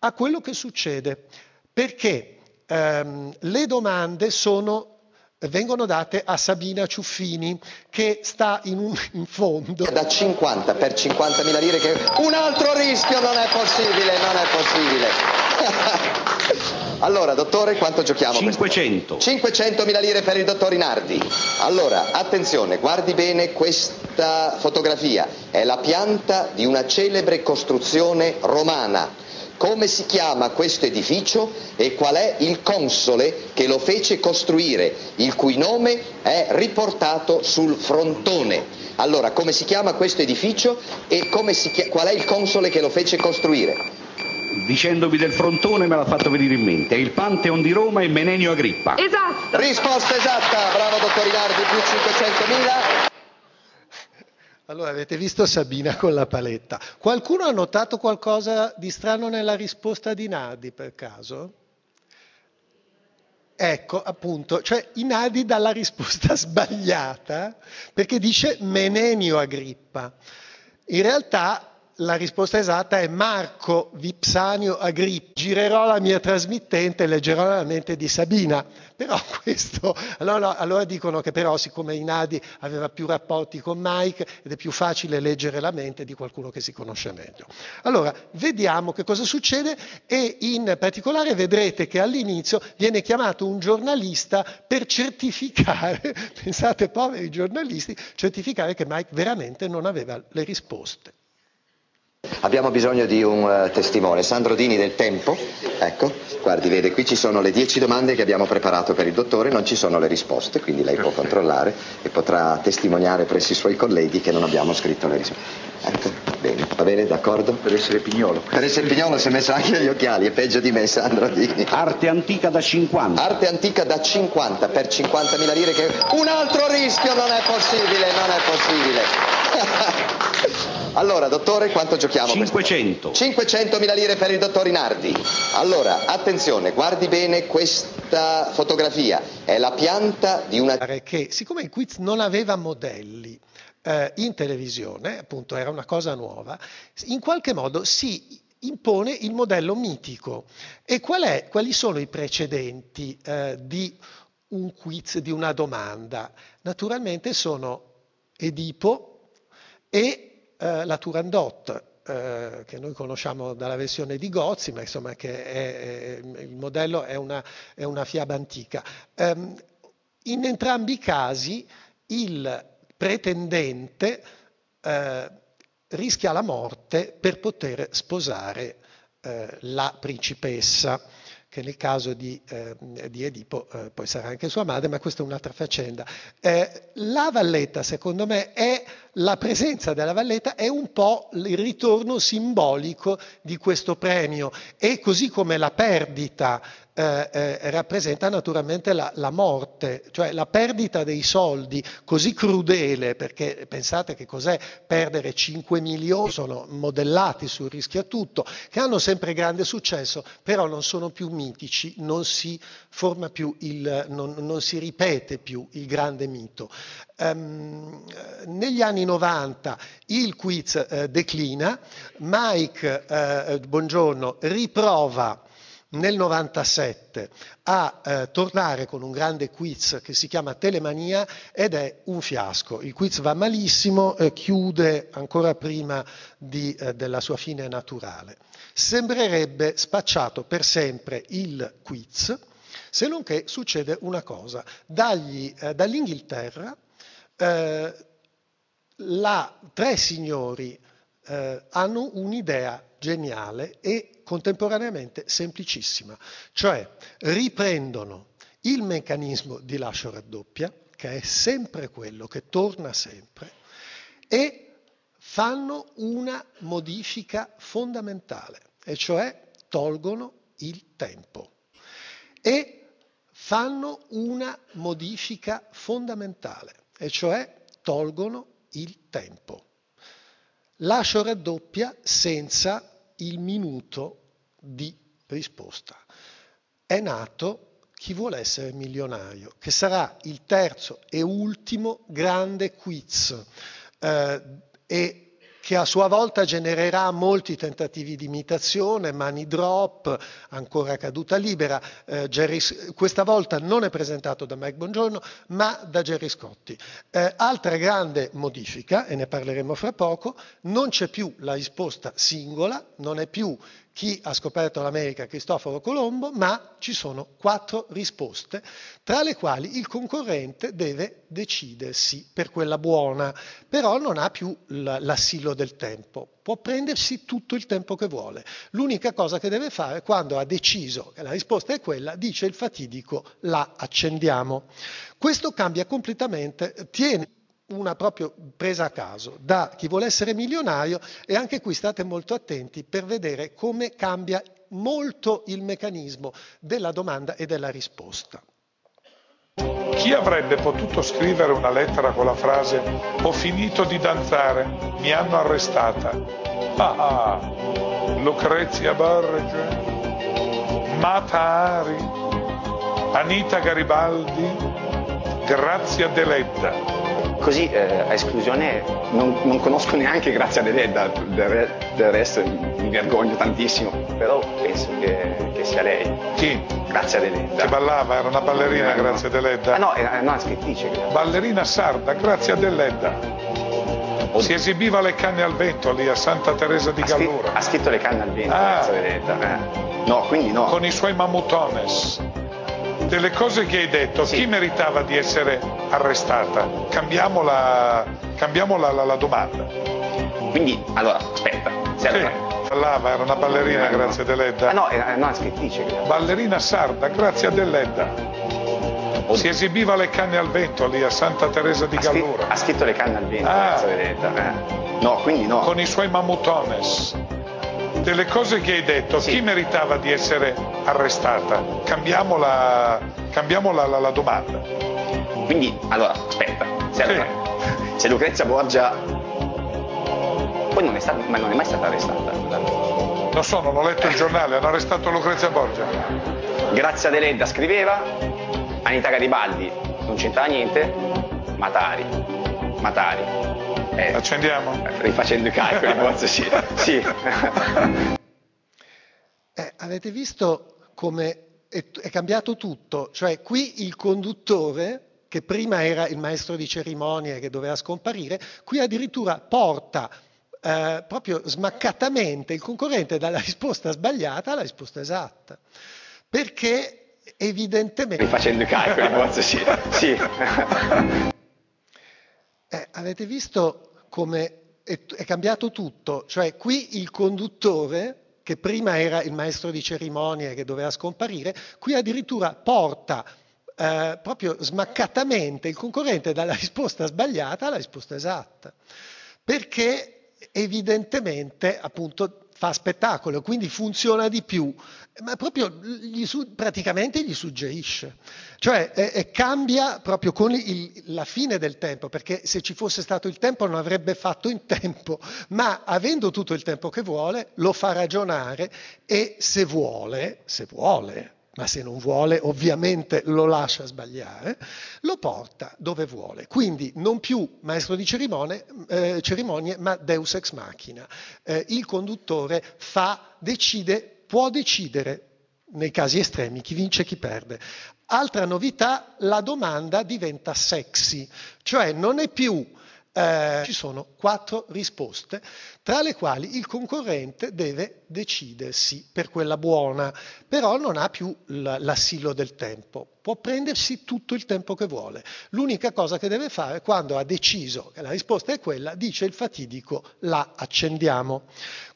a quello che succede, perché ehm, le domande sono, vengono date a Sabina Ciuffini che sta in, un, in fondo. Da 50 per 50 mila lire che un altro rischio non è possibile, non è possibile. Allora, dottore, quanto giochiamo? 500. 500 mila lire per il dottor Inardi. Allora, attenzione, guardi bene questa fotografia. È la pianta di una celebre costruzione romana. Come si chiama questo edificio e qual è il console che lo fece costruire, il cui nome è riportato sul frontone? Allora, come si chiama questo edificio e chi- qual è il console che lo fece costruire? dicendovi del frontone me l'ha fatto venire in mente. È il Pantheon di Roma e Menenio Agrippa. Esatto. Risposta esatta, bravo dottor Inardi, più 500.000. Allora, avete visto Sabina con la paletta. Qualcuno ha notato qualcosa di strano nella risposta di Nardi per caso? Ecco, appunto, cioè Inadi dà la risposta sbagliata perché dice Menenio Agrippa. In realtà la risposta esatta è Marco Vipsanio Agrippa. Girerò la mia trasmittente e leggerò la mente di Sabina. Però questo, allora, allora, dicono che però siccome Inadi aveva più rapporti con Mike ed è più facile leggere la mente di qualcuno che si conosce meglio. Allora, vediamo che cosa succede e in particolare vedrete che all'inizio viene chiamato un giornalista per certificare, pensate poveri giornalisti, certificare che Mike veramente non aveva le risposte. Abbiamo bisogno di un uh, testimone, Sandro Dini del Tempo. Ecco, guardi, vede, qui ci sono le dieci domande che abbiamo preparato per il dottore, non ci sono le risposte, quindi lei può controllare e potrà testimoniare presso i suoi colleghi che non abbiamo scritto le risposte. Ecco, bene, va bene, d'accordo? Per essere pignolo. Per essere pignolo si è messo anche gli occhiali, è peggio di me, Sandro Dini. Arte antica da 50. Arte antica da 50 per 50.000 lire che un altro rischio non è possibile, non è possibile. Allora, dottore, quanto giochiamo? 500. 500.000 lire per il dottor Rinardi. Allora, attenzione, guardi bene questa fotografia. È la pianta di una... Che siccome il quiz non aveva modelli eh, in televisione, appunto era una cosa nuova, in qualche modo si impone il modello mitico. E qual è, quali sono i precedenti eh, di un quiz, di una domanda? Naturalmente sono Edipo e eh, la Turandot, eh, che noi conosciamo dalla versione di Gozzi, ma insomma che è, è, il modello è una, è una fiaba antica. Um, in entrambi i casi il pretendente eh, rischia la morte per poter sposare eh, la principessa che nel caso di, eh, di Edipo eh, poi sarà anche sua madre, ma questa è un'altra faccenda. Eh, la valletta, secondo me, è la presenza della valletta è un po' il ritorno simbolico di questo premio e così come la perdita eh, eh, rappresenta naturalmente la, la, morte, cioè la perdita dei soldi così crudele, perché pensate che cos'è perdere 5 milioni, sono modellati sul rischio a tutto, che hanno sempre grande successo, però non sono più mitici, non si forma più il, non, non si ripete più il grande mito. Um, negli anni 90 il quiz uh, declina, Mike uh, Buongiorno riprova nel 97 a eh, tornare con un grande quiz che si chiama Telemania ed è un fiasco. Il quiz va malissimo, eh, chiude ancora prima di, eh, della sua fine naturale. Sembrerebbe spacciato per sempre il quiz, se non che succede una cosa. Dagli, eh, dall'Inghilterra eh, la, tre signori eh, hanno un'idea geniale e contemporaneamente semplicissima, cioè riprendono il meccanismo di lascio raddoppia, che è sempre quello che torna sempre, e fanno una modifica fondamentale, e cioè tolgono il tempo. E fanno una modifica fondamentale, e cioè tolgono il tempo. Lascio raddoppia senza il minuto di risposta. È nato chi vuole essere milionario, che sarà il terzo e ultimo grande quiz eh, e che a sua volta genererà molti tentativi di imitazione, money drop, ancora caduta libera. Eh, Jerry, questa volta non è presentato da Mike Bongiorno, ma da Jerry Scotti. Eh, altra grande modifica, e ne parleremo fra poco, non c'è più la risposta singola, non è più chi ha scoperto l'America, Cristoforo Colombo, ma ci sono quattro risposte, tra le quali il concorrente deve decidersi per quella buona, però non ha più l'assillo del tempo, può prendersi tutto il tempo che vuole. L'unica cosa che deve fare quando ha deciso che la risposta è quella, dice il fatidico la accendiamo. Questo cambia completamente, tiene una proprio presa a caso da chi vuole essere milionario e anche qui state molto attenti per vedere come cambia molto il meccanismo della domanda e della risposta. Chi avrebbe potuto scrivere una lettera con la frase ho finito di danzare, mi hanno arrestata? Ah, ah Lucrezia Borgia, Mata Hari, Anita Garibaldi, Grazia Deledda. Così eh, a esclusione non, non, conosco neanche Grazia Deledda, del, del, resto mi vergogno tantissimo, però penso che, che sia lei. Chi? Grazia Deledda. Che ballava, era una ballerina Eh, Grazia Deledda? Ah no, era no, scrittrice. Ballerina sarda, Grazia Deledda. Si esibiva le canne al vento lì a Santa Teresa di Ha, Gallura. ha scritto le canne al vento, Ah. Grazia Deledda. eh. No, quindi no. con i suoi mamutones. Delle cose che hai detto, Sì. chi meritava di essere arrestata? Cambiamo la, cambiamo la, la- la domanda. Quindi, allora, aspetta. Sì, allora- ballava, era una ballerina Eh. Grazia Deledda. Ah no, era no, scrittrice. Ballerina sarda, Grazia Deledda. Si esibiva le canne al vento lì a Santa Teresa di Ha, Gallura. ha scritto le canne al vento, Ah. Deledda. eh. No, quindi no. con i suoi mamutones. Delle cose che hai detto, Sì. chi meritava di essere arrestata? Cambiamo la, cambiamo la, la- la domanda. Quindi, allora, aspetta. Se, allora- se Lucrezia Borgia... Poi non è, stata, ma non è mai stata arrestata. Non so, non ho letto il giornale, hanno arrestato Lucrezia Borgia. Grazia Deledda scriveva, Anita Garibaldi non c'entrava niente, Matari. Matari. Eh, Accendiamo? rifacendo i calcoli, forse sì. sì. Eh, avete visto come è, è cambiato tutto? Cioè qui il conduttore, che prima era il maestro di cerimonie che doveva scomparire, qui addirittura porta eh, proprio smaccatamente il concorrente dalla risposta sbagliata alla risposta esatta. Perché evidentemente... Rifacendo i calcoli, forse sì. sì. Eh, avete visto come è, è cambiato tutto? Cioè qui il conduttore, che prima era il maestro di cerimonie che doveva scomparire, qui addirittura porta eh, proprio smaccatamente il concorrente dalla risposta sbagliata alla risposta esatta. Perché evidentemente appunto fa spettacolo, quindi funziona di più, ma proprio gli praticamente gli suggerisce. Cioè eh, cambia proprio con il- la fine del tempo, perché se ci fosse stato il tempo non avrebbe fatto in tempo, ma avendo tutto il tempo che vuole, lo fa ragionare e se vuole, se vuole, ma se non vuole ovviamente lo lascia sbagliare, lo porta dove vuole. Quindi non più maestro di cerimonie, eh, cerimonie ma deus ex machina. Eh, il conduttore fa, decide, può decidere nei casi estremi chi vince e chi perde. Altra novità, la domanda diventa sexy, cioè non è più eh, ci sono quattro risposte, tra le quali il concorrente deve decidersi per quella buona, però non ha più l'assillo del tempo, può prendersi tutto il tempo che vuole. L'unica cosa che deve fare quando ha deciso che la risposta è quella, dice il fatidico la accendiamo.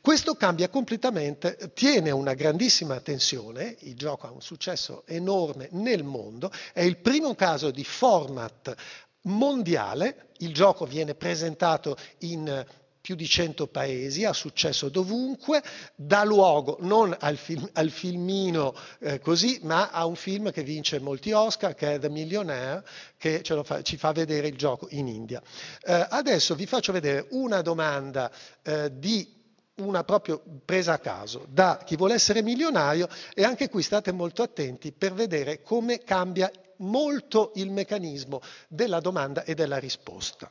Questo cambia completamente, tiene una grandissima attenzione, il gioco ha un successo enorme nel mondo, è il primo caso di format mondiale, il gioco viene presentato in più di 100 paesi, ha successo dovunque, dà luogo non al, film, al filmino eh, così, ma a un film che vince molti Oscar, che è The Millionaire, che fa, ci fa vedere il gioco in India. Eh, adesso vi faccio vedere una domanda eh, di una proprio presa a caso da chi vuole essere milionario e anche qui state molto attenti per vedere come cambia molto il meccanismo della domanda e della risposta.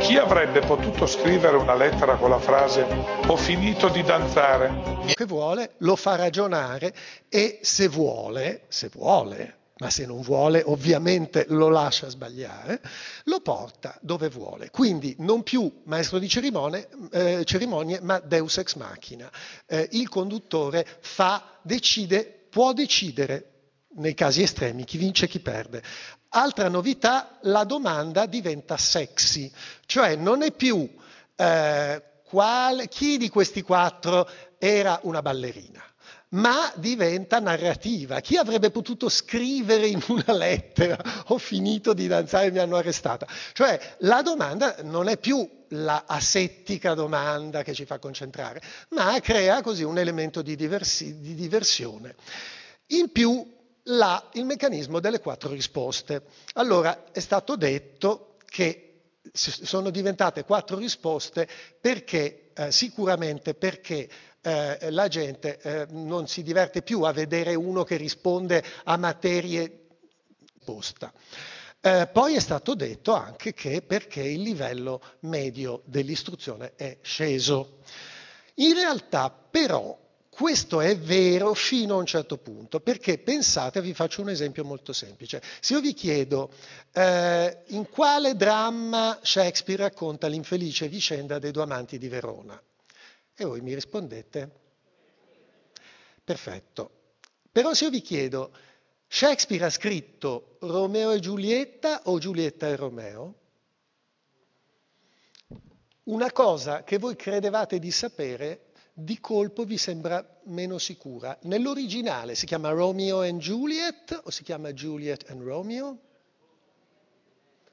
Chi avrebbe potuto scrivere una lettera con la frase ho finito di danzare? Che vuole, lo fa ragionare e se vuole, se vuole, ma se non vuole ovviamente lo lascia sbagliare, lo porta dove vuole. Quindi non più maestro di cerimonie, eh, cerimonie ma deus ex machina. Eh, il conduttore fa, decide, può decidere nei casi estremi chi vince e chi perde. Altra novità, la domanda diventa sexy, cioè non è più eh, quale, chi di questi quattro era una ballerina ma diventa narrativa. Chi avrebbe potuto scrivere in una lettera ho finito di danzare e mi hanno arrestata? Cioè la domanda non è più la asettica domanda che ci fa concentrare, ma crea così un elemento di, diversi, di diversione. In più la, il meccanismo delle quattro risposte. Allora è stato detto che sono diventate quattro risposte perché eh, sicuramente perché eh, la gente eh, non si diverte più a vedere uno che risponde a materie posta. Eh, poi è stato detto anche che perché il livello medio dell'istruzione è sceso. In realtà però questo è vero fino a un certo punto, perché pensate, vi faccio un esempio molto semplice. Se io vi chiedo eh, in quale dramma Shakespeare racconta l'infelice vicenda dei due amanti di Verona, e voi mi rispondete, perfetto. Però se io vi chiedo, Shakespeare ha scritto Romeo e Giulietta o Giulietta e Romeo? Una cosa che voi credevate di sapere di colpo vi sembra meno sicura. Nell'originale si chiama Romeo and Juliet o si chiama Juliet and Romeo?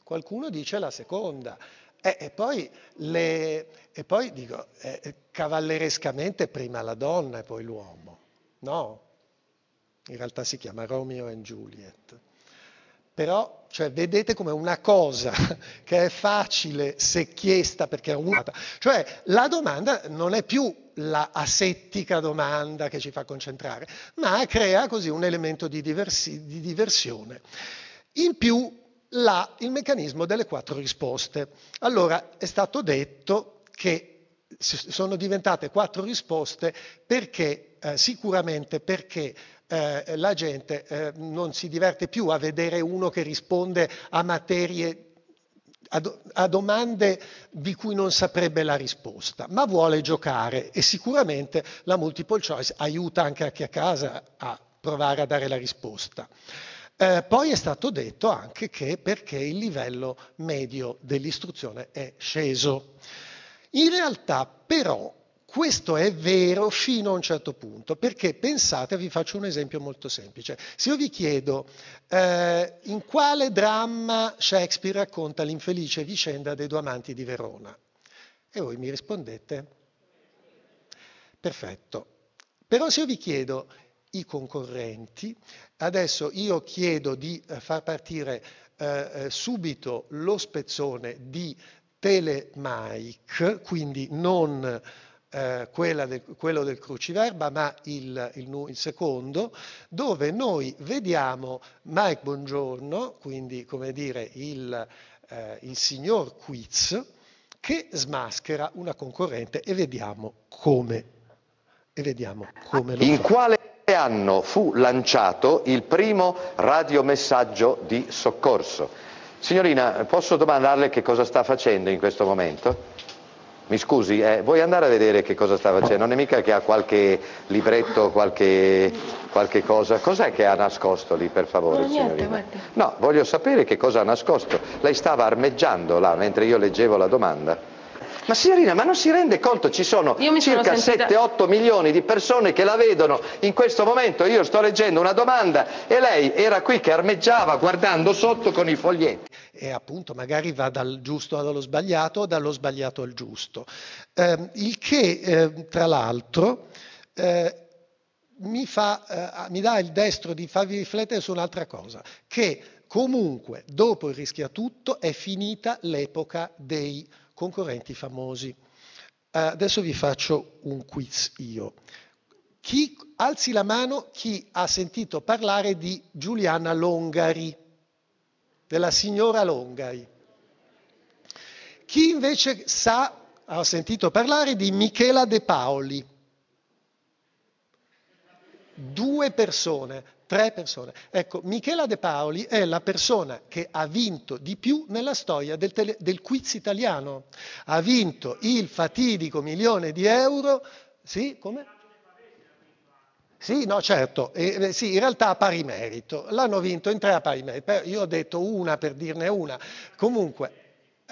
Qualcuno dice la seconda. E, e, poi, le, e poi, dico, eh, cavallerescamente prima la donna e poi l'uomo. No, in realtà si chiama Romeo and Juliet. Però, cioè, vedete come una cosa che è facile se chiesta perché è una... Cioè, la domanda non è più la asettica domanda che ci fa concentrare, ma crea così un elemento di, diversi, di diversione. In più, la, il meccanismo delle quattro risposte. Allora, è stato detto che sono diventate quattro risposte perché, eh, sicuramente perché eh, la gente eh, non si diverte più a vedere uno che risponde a materie a, do, a, domande di cui non saprebbe la risposta, ma vuole giocare e sicuramente la multiple choice aiuta anche a casa a provare a dare la risposta. Eh, poi è stato detto anche che perché il livello medio dell'istruzione è sceso. In realtà però questo è vero fino a un certo punto, perché pensate, vi faccio un esempio molto semplice. Se io vi chiedo eh, in quale dramma Shakespeare racconta l'infelice vicenda dei due amanti di Verona, e voi mi rispondete, perfetto. Però se io vi chiedo i concorrenti, adesso io chiedo di eh, far partire eh, eh, subito lo spezzone di Telemike, quindi non eh, del, quello del cruciverba, ma il, il, il, secondo, dove noi vediamo Mike Bongiorno, quindi come dire il, eh, il signor Quiz, che smaschera una concorrente e vediamo come, e vediamo come lo In fa. quale anno fu lanciato il primo radiomessaggio di soccorso? Signorina, posso domandarle che cosa sta facendo in questo momento? Mi scusi, eh, vuoi andare a vedere che cosa sta facendo? Non è mica che ha qualche libretto, qualche, qualche cosa. Cos'è che ha nascosto lì, per favore, no, niente, signorina? No, voglio sapere che cosa ha nascosto. Lei stava armeggiando là mentre io leggevo la domanda. Ma signorina, ma non si rende conto? Ci sono circa sentita... 7-8 milioni di persone che la vedono in questo momento. Io sto leggendo una domanda e lei era qui che armeggiava guardando sotto con i foglietti. E appunto magari va dal giusto allo sbagliato o dallo sbagliato al giusto. Eh, il che, eh, tra l'altro, eh, mi, fa, eh, mi dà il destro di farvi riflettere su un'altra cosa, che comunque dopo il rischia tutto è finita l'epoca dei concorrenti famosi. Uh, adesso vi faccio un quiz io. Chi, alzi la mano chi ha sentito parlare di Giuliana Longari, della signora Longari. Chi invece sa, ha sentito parlare di Michela De Paoli. Due persone. Tre persone. Ecco, Michela De Paoli è la persona che ha vinto di più nella storia del, tele, del quiz italiano. Ha vinto il fatidico milione di euro. Sì, come? Sì, no, certo, eh, sì, in realtà a pari merito. L'hanno vinto in tre a pari merito. Io ho detto una per dirne una. Comunque,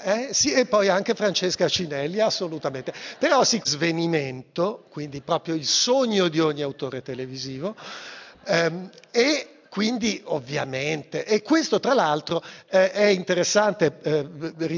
eh, sì, e poi anche Francesca Cinelli, assolutamente. Però sì, svenimento, quindi proprio il sogno di ogni autore televisivo, Um, e quindi ovviamente, e questo tra l'altro eh, è interessante eh,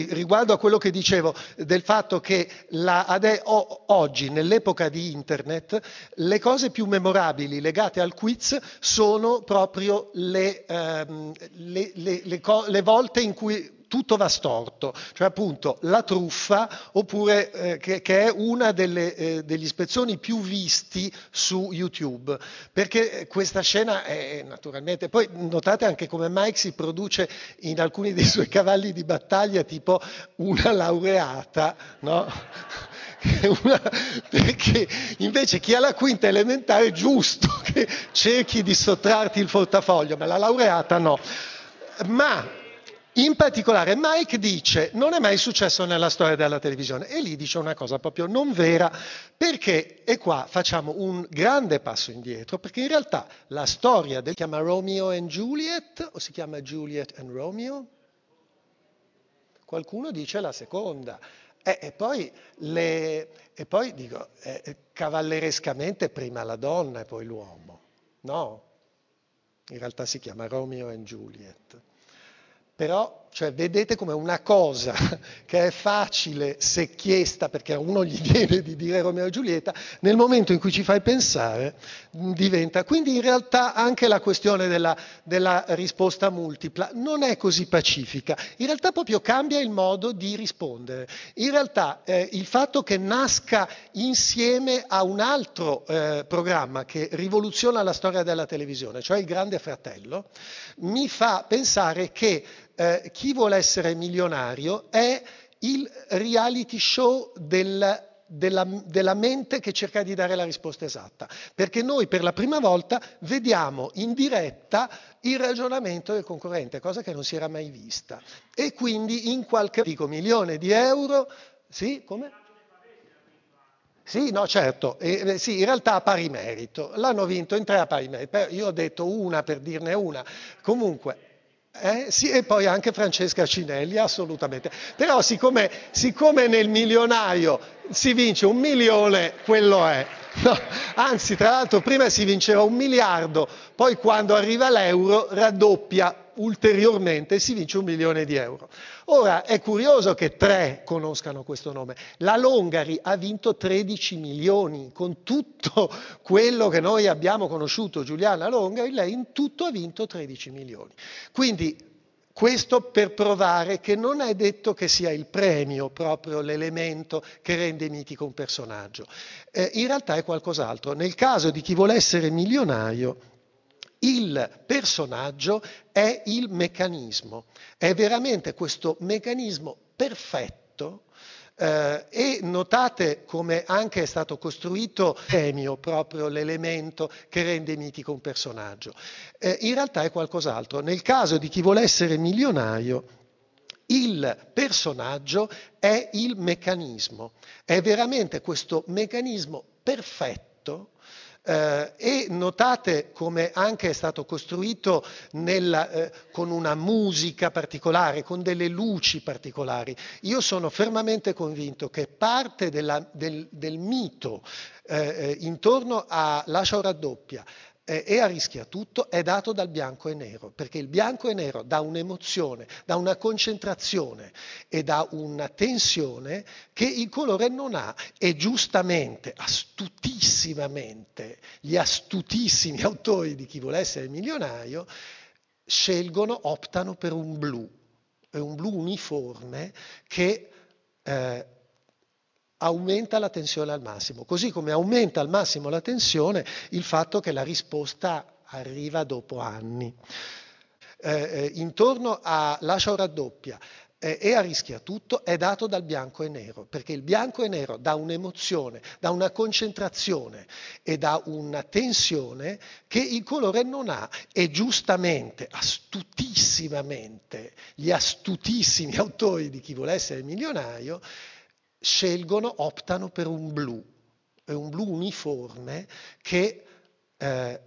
riguardo a quello che dicevo del fatto che la, ade, o, oggi, nell'epoca di Internet, le cose più memorabili legate al quiz sono proprio le, ehm, le, le, le volte in cui tutto va storto, cioè appunto la truffa, oppure eh, che, che, è una delle, eh, degli spezzoni più visti su YouTube, perché questa scena è naturalmente, poi notate anche come Mike si produce in alcuni dei suoi cavalli di battaglia tipo una laureata, no? Una, perché invece chi ha la quinta elementare è giusto che cerchi di sottrarti il portafoglio, ma la laureata no. Ma in particolare Mike dice non è mai successo nella storia della televisione e lì dice una cosa proprio non vera perché e qua facciamo un grande passo indietro perché in realtà la storia del si chiama Romeo and Juliet o si chiama Juliet and Romeo? Qualcuno dice la seconda. E, e, poi, le, e poi, dico, eh, cavallerescamente prima la donna e poi l'uomo. No, in realtà si chiama Romeo and Juliet. Però cioè, vedete come una cosa che è facile se chiesta, perché a uno gli viene di dire Romeo e Giulietta, nel momento in cui ci fai pensare diventa. Quindi in realtà anche la questione della, della risposta multipla non è così pacifica, in realtà proprio cambia il modo di rispondere. In realtà eh, il fatto che nasca insieme a un altro eh, programma che rivoluziona la storia della televisione, cioè il Grande Fratello, mi fa pensare che eh, chi vuole essere milionario è il reality show del, della, della, mente che cerca di dare la risposta esatta. Perché noi per la prima volta vediamo in diretta il ragionamento del concorrente, cosa che non si era mai vista. E quindi in qualche dico, milione di euro, sì, come? Sì, no, certo, eh, sì, in realtà a pari merito. L'hanno vinto in tre a pari merito. Io ho detto una per dirne una. Comunque, eh? Sì, e poi anche Francesca Cinelli, assolutamente. Però siccome, siccome nel milionario si vince un milione, quello è. No, anzi, tra l'altro prima si vinceva un miliardo, poi quando arriva l'euro raddoppia ulteriormente si vince un milione di euro. Ora è curioso che tre conoscano questo nome. La Longari ha vinto 13 milioni con tutto quello che noi abbiamo conosciuto, Giuliana Longari, lei in tutto ha vinto 13 milioni. Quindi questo per provare che non è detto che sia il premio proprio l'elemento che rende mitico un personaggio. Eh, in realtà è qualcos'altro. Nel caso di chi vuole essere milionario, il personaggio è il meccanismo, è veramente questo meccanismo perfetto eh, e notate come anche è stato costruito premio proprio l'elemento che rende mitico un personaggio. Eh, in realtà è qualcos'altro. Nel caso di chi vuole essere milionario, il personaggio è il meccanismo, è veramente questo meccanismo perfetto eh, e notate come anche è stato costruito nella, eh, con una musica particolare, con delle luci particolari. Io sono fermamente convinto che parte della, del, del, mito eh, eh intorno a Lascia o raddoppia eh, e a rischia tutto è dato dal bianco e nero, perché il bianco e nero dà un'emozione, dà una concentrazione e dà una tensione che il colore non ha e giustamente, astutissimamente, gli astutissimi autori di chi vuole essere milionario scelgono, optano per un blu, è un blu uniforme che eh, aumenta la tensione al massimo, così come aumenta al massimo la tensione il fatto che la risposta arriva dopo anni. Eh, eh, intorno a lascia o raddoppia eh, e a rischia tutto è dato dal bianco e nero, perché il bianco e nero dà un'emozione, dà una concentrazione e dà una tensione che il colore non ha e giustamente, astutissimamente, gli astutissimi autori di chi vuole essere milionario scelgono, optano per un blu, un blu uniforme che eh,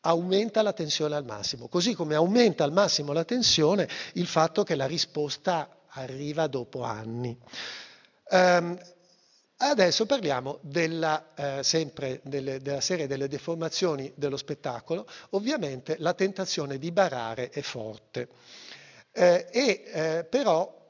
aumenta la tensione al massimo, così come aumenta al massimo la tensione il fatto che la risposta arriva dopo anni. Um, adesso parliamo della, eh, sempre delle, della serie delle deformazioni dello spettacolo, ovviamente la tentazione di barare è forte, eh, e, eh, però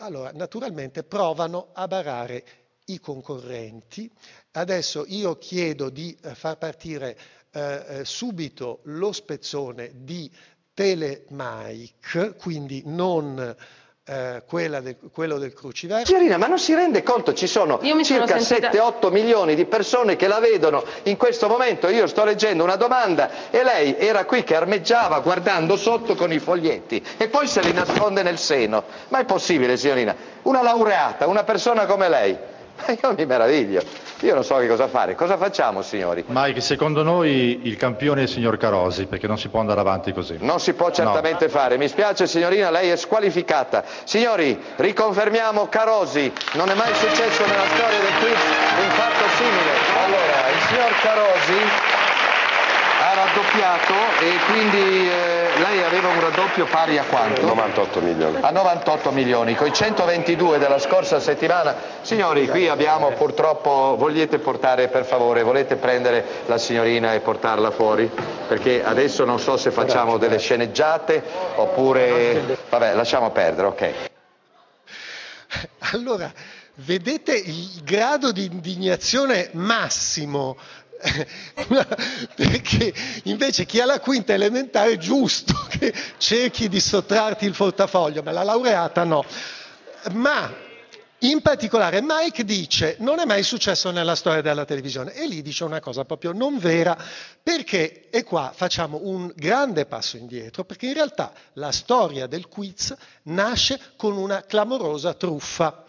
allora naturalmente provano a barare i concorrenti. Adesso io chiedo di eh, far partire eh, eh, subito lo spezzone di Telemike, quindi non eh, del, quello del cruciverso. Signorina, ma non si rende conto, ci sono circa sentita... 7-8 milioni di persone che la vedono in questo momento. Io sto leggendo una domanda e lei era qui che armeggiava guardando sotto con i foglietti e poi se li nasconde nel seno. Ma è possibile, signorina? Una laureata, una persona come lei. Io mi meraviglio. Io non so che cosa fare. Cosa facciamo, signori? Mike, secondo noi il campione è il signor Carosi, perché non si può andare avanti così. Non si può certamente no. fare. Mi spiace, signorina, lei è squalificata. Signori, riconfermiamo Carosi. Non è mai successo nella storia del quiz un fatto simile. Allora, il signor Carosi ha raddoppiato e quindi eh, lei aveva un raddoppio pari a quanto? 98 milioni. A 98 milioni, con i 122 della scorsa settimana. Signori, qui abbiamo purtroppo, vogliate portare per favore, volete prendere la signorina e portarla fuori? Perché adesso non so se facciamo delle sceneggiate oppure... Vabbè, lasciamo perdere, ok. Allora, vedete il grado di indignazione massimo perché invece chi ha la quinta elementare è giusto che cerchi di sottrarti il portafoglio, ma la laureata no. Ma in particolare Mike dice non è mai successo nella storia della televisione e lì dice una cosa proprio non vera perché e qua facciamo un grande passo indietro perché in realtà la storia del quiz nasce con una clamorosa truffa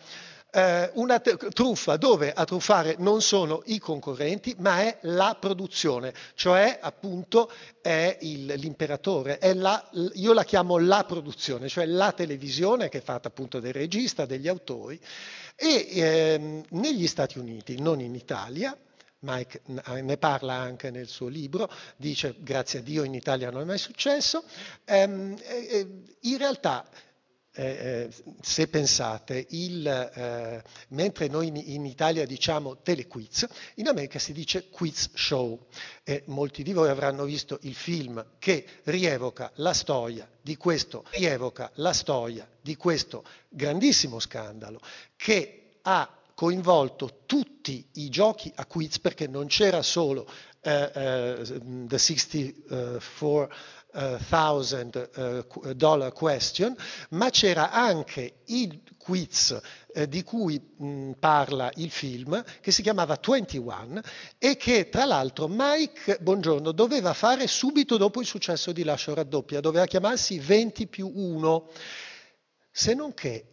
eh, una truffa dove a truffare non sono i concorrenti, ma è la produzione, cioè appunto è il, l'imperatore, è la, io la chiamo la produzione, cioè la televisione che è fatta appunto del regista, degli autori, e ehm, negli Stati Uniti, non in Italia, Mike ne parla anche nel suo libro, dice grazie a Dio in Italia non è mai successo, ehm, eh, in realtà eh, eh, se pensate, il, eh, mentre noi in, in, Italia diciamo telequiz, in America si dice quiz show. E molti di voi avranno visto il film che rievoca la storia di questo, la storia di questo grandissimo scandalo che ha coinvolto tutti i giochi a quiz perché non c'era solo uh, uh, The 64 thousand uh, dollar question, ma c'era anche il quiz eh, di cui mh, parla il film, che si chiamava 21 e che tra l'altro Mike Buongiorno doveva fare subito dopo il successo di Lascio raddoppia, doveva chiamarsi 20 più 1, se non che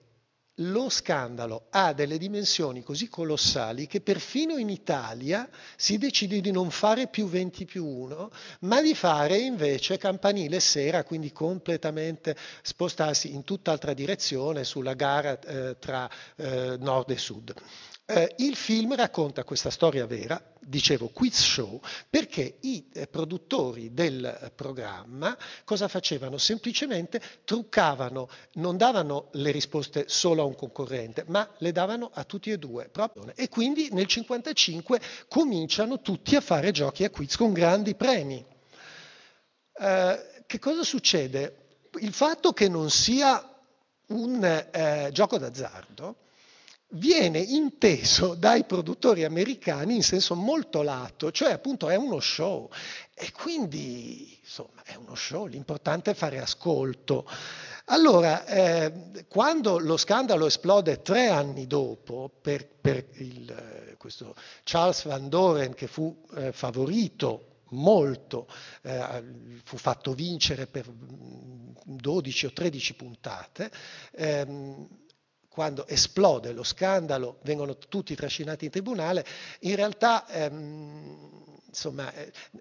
lo scandalo ha delle dimensioni così colossali che perfino in Italia si decide di non fare più 20 più 1, ma di fare invece campanile sera, quindi completamente spostarsi in tutt'altra direzione sulla gara eh, tra eh, nord e sud. Eh, il film racconta questa storia vera, dicevo quiz show, perché i eh, produttori del eh, programma cosa facevano? Semplicemente truccavano, non davano le risposte solo a un concorrente, ma le davano a tutti e due. Proprio. E quindi nel 1955 cominciano tutti a fare giochi a quiz con grandi premi. Eh, che cosa succede? Il fatto che non sia un eh, gioco d'azzardo viene inteso dai produttori americani in senso molto lato, cioè appunto è uno show e quindi insomma è uno show, l'importante è fare ascolto. Allora, eh, quando lo scandalo esplode tre anni dopo per, per il, eh, questo Charles Van Doren che fu eh, favorito molto, eh, fu fatto vincere per 12 o 13 puntate, ehm, quando esplode lo scandalo, vengono tutti trascinati in tribunale, in realtà ehm, insomma,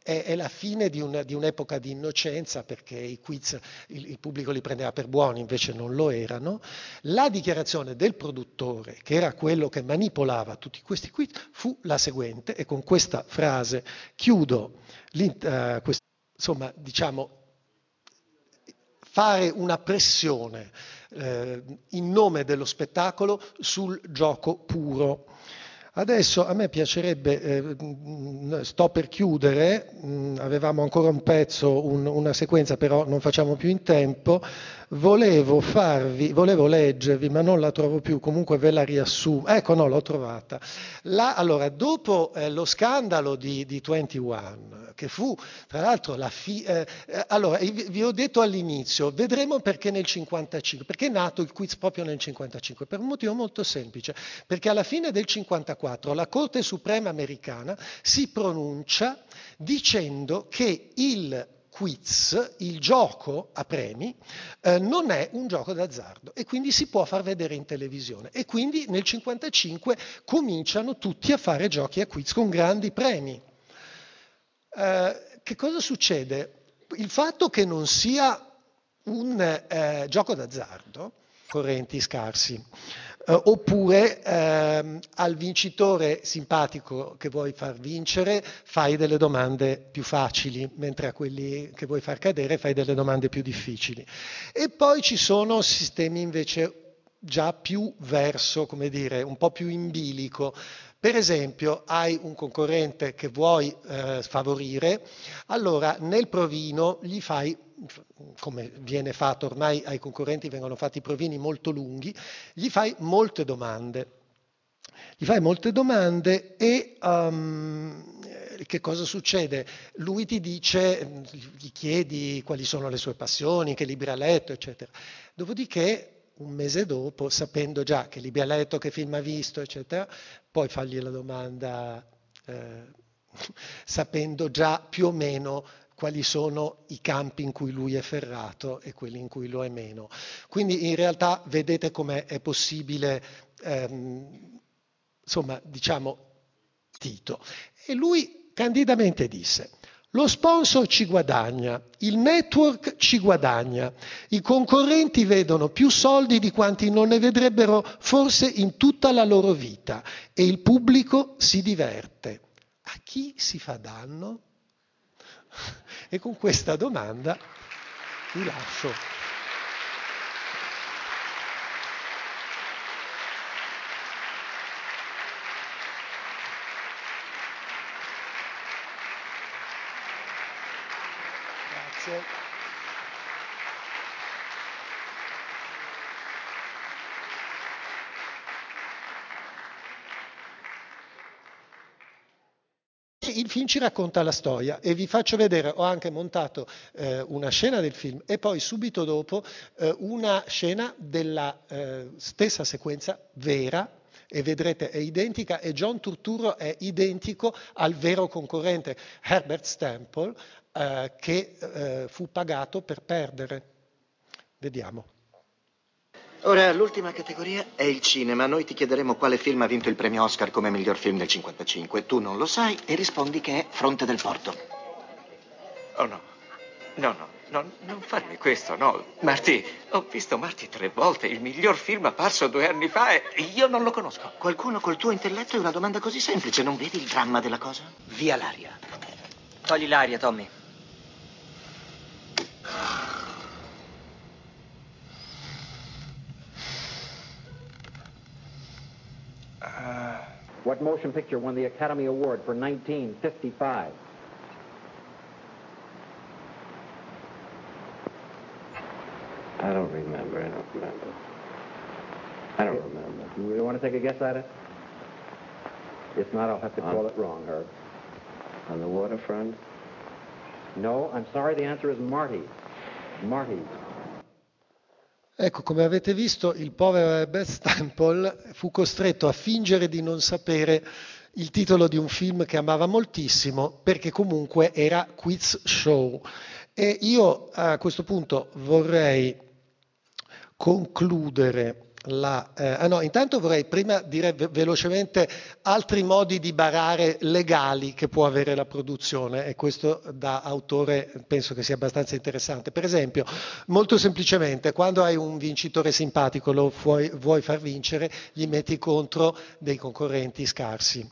è, è, la fine di, un, di, un'epoca di innocenza perché i quiz il, il, pubblico li prendeva per buoni, invece non lo erano. La dichiarazione del produttore, che era quello che manipolava tutti questi quiz, fu la seguente, e con questa frase chiudo, uh, quest- insomma, diciamo, fare una pressione eh, in nome dello spettacolo sul gioco puro. Adesso a me piacerebbe, eh, sto per chiudere, mh, avevamo ancora un pezzo, un, una sequenza, però non facciamo più in tempo, volevo farvi, volevo leggervi, ma non la trovo più, comunque ve la riassumo. Ecco, no, l'ho trovata. La, allora, dopo eh, lo scandalo di, di 21, che fu tra l'altro la fi- eh, eh allora, vi ho detto all'inizio, vedremo perché nel 55, perché è nato il quiz proprio nel 55, per un motivo molto semplice, perché alla fine del 54 la Corte Suprema americana si pronuncia dicendo che il quiz, il gioco a premi, eh, non è un gioco d'azzardo e quindi si può far vedere in televisione. E quindi nel 1955 cominciano tutti a fare giochi a quiz con grandi premi. Eh, che cosa succede? Il fatto che non sia un eh, gioco d'azzardo, correnti scarsi, eh, oppure ehm, al vincitore simpatico che vuoi far vincere fai delle domande più facili, mentre a quelli che vuoi far cadere fai delle domande più difficili. E poi ci sono sistemi invece già più verso, come dire, un po' più in bilico. Per esempio, hai un concorrente che vuoi eh, favorire, allora nel provino gli fai come viene fatto ormai ai concorrenti vengono fatti provini molto lunghi, gli fai molte domande. Gli fai molte domande e um, che cosa succede? Lui ti dice, gli chiedi quali sono le sue passioni, che libri ha letto, eccetera. Dopodiché un mese dopo, sapendo già che libri ha letto, che film ha visto, eccetera, poi fargli la domanda eh, sapendo già più o meno quali sono i campi in cui lui è ferrato e quelli in cui lo è meno. Quindi in realtà vedete come è possibile, ehm, insomma, diciamo, Tito. E lui candidamente disse, lo sponsor ci guadagna, il network ci guadagna, i concorrenti vedono più soldi di quanti non ne vedrebbero forse in tutta la loro vita e il pubblico si diverte. A chi si fa danno? E con questa domanda vi lascio. Grazie. Il film ci racconta la storia e vi faccio vedere, ho anche montato eh, una scena del film e poi subito dopo eh, una scena della eh, stessa sequenza vera e vedrete è identica e John Turturro è identico al vero concorrente Herbert Stample eh, che eh, fu pagato per perdere. Vediamo. Ora, l'ultima categoria è il cinema. Noi ti chiederemo quale film ha vinto il premio Oscar come miglior film del 55. Tu non lo sai e rispondi che è Fronte del Porto. Oh no. No, no, no non farmi questo, no. Marty, ho visto Marty tre volte. Il miglior film apparso due anni fa e io non lo conosco. Qualcuno col tuo intelletto è una domanda così semplice. Non vedi il dramma della cosa? Via l'aria. Togli l'aria, Tommy. What motion picture won the Academy Award for 1955? I don't remember. I don't remember. I don't remember. You really want to take a guess at it? If not, I'll have to call on, it wrong, Herb. On the waterfront? No, I'm sorry. The answer is Marty. Marty. Ecco, come avete visto, il povero Herbert Stample fu costretto a fingere di non sapere il titolo di un film che amava moltissimo perché comunque era quiz show. E io a questo punto vorrei concludere la, eh, ah no, intanto vorrei prima dire ve- velocemente altri modi di barare legali che può avere la produzione e questo da autore penso che sia abbastanza interessante. Per esempio, molto semplicemente, quando hai un vincitore simpatico, lo vuoi, vuoi far vincere, gli metti contro dei concorrenti scarsi.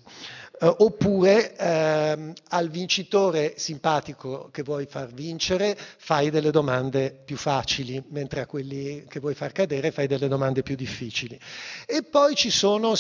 Uh, oppure ehm, al vincitore simpatico che vuoi far vincere fai delle domande più facili, mentre a quelli che vuoi far cadere fai delle domande più difficili. E poi ci sono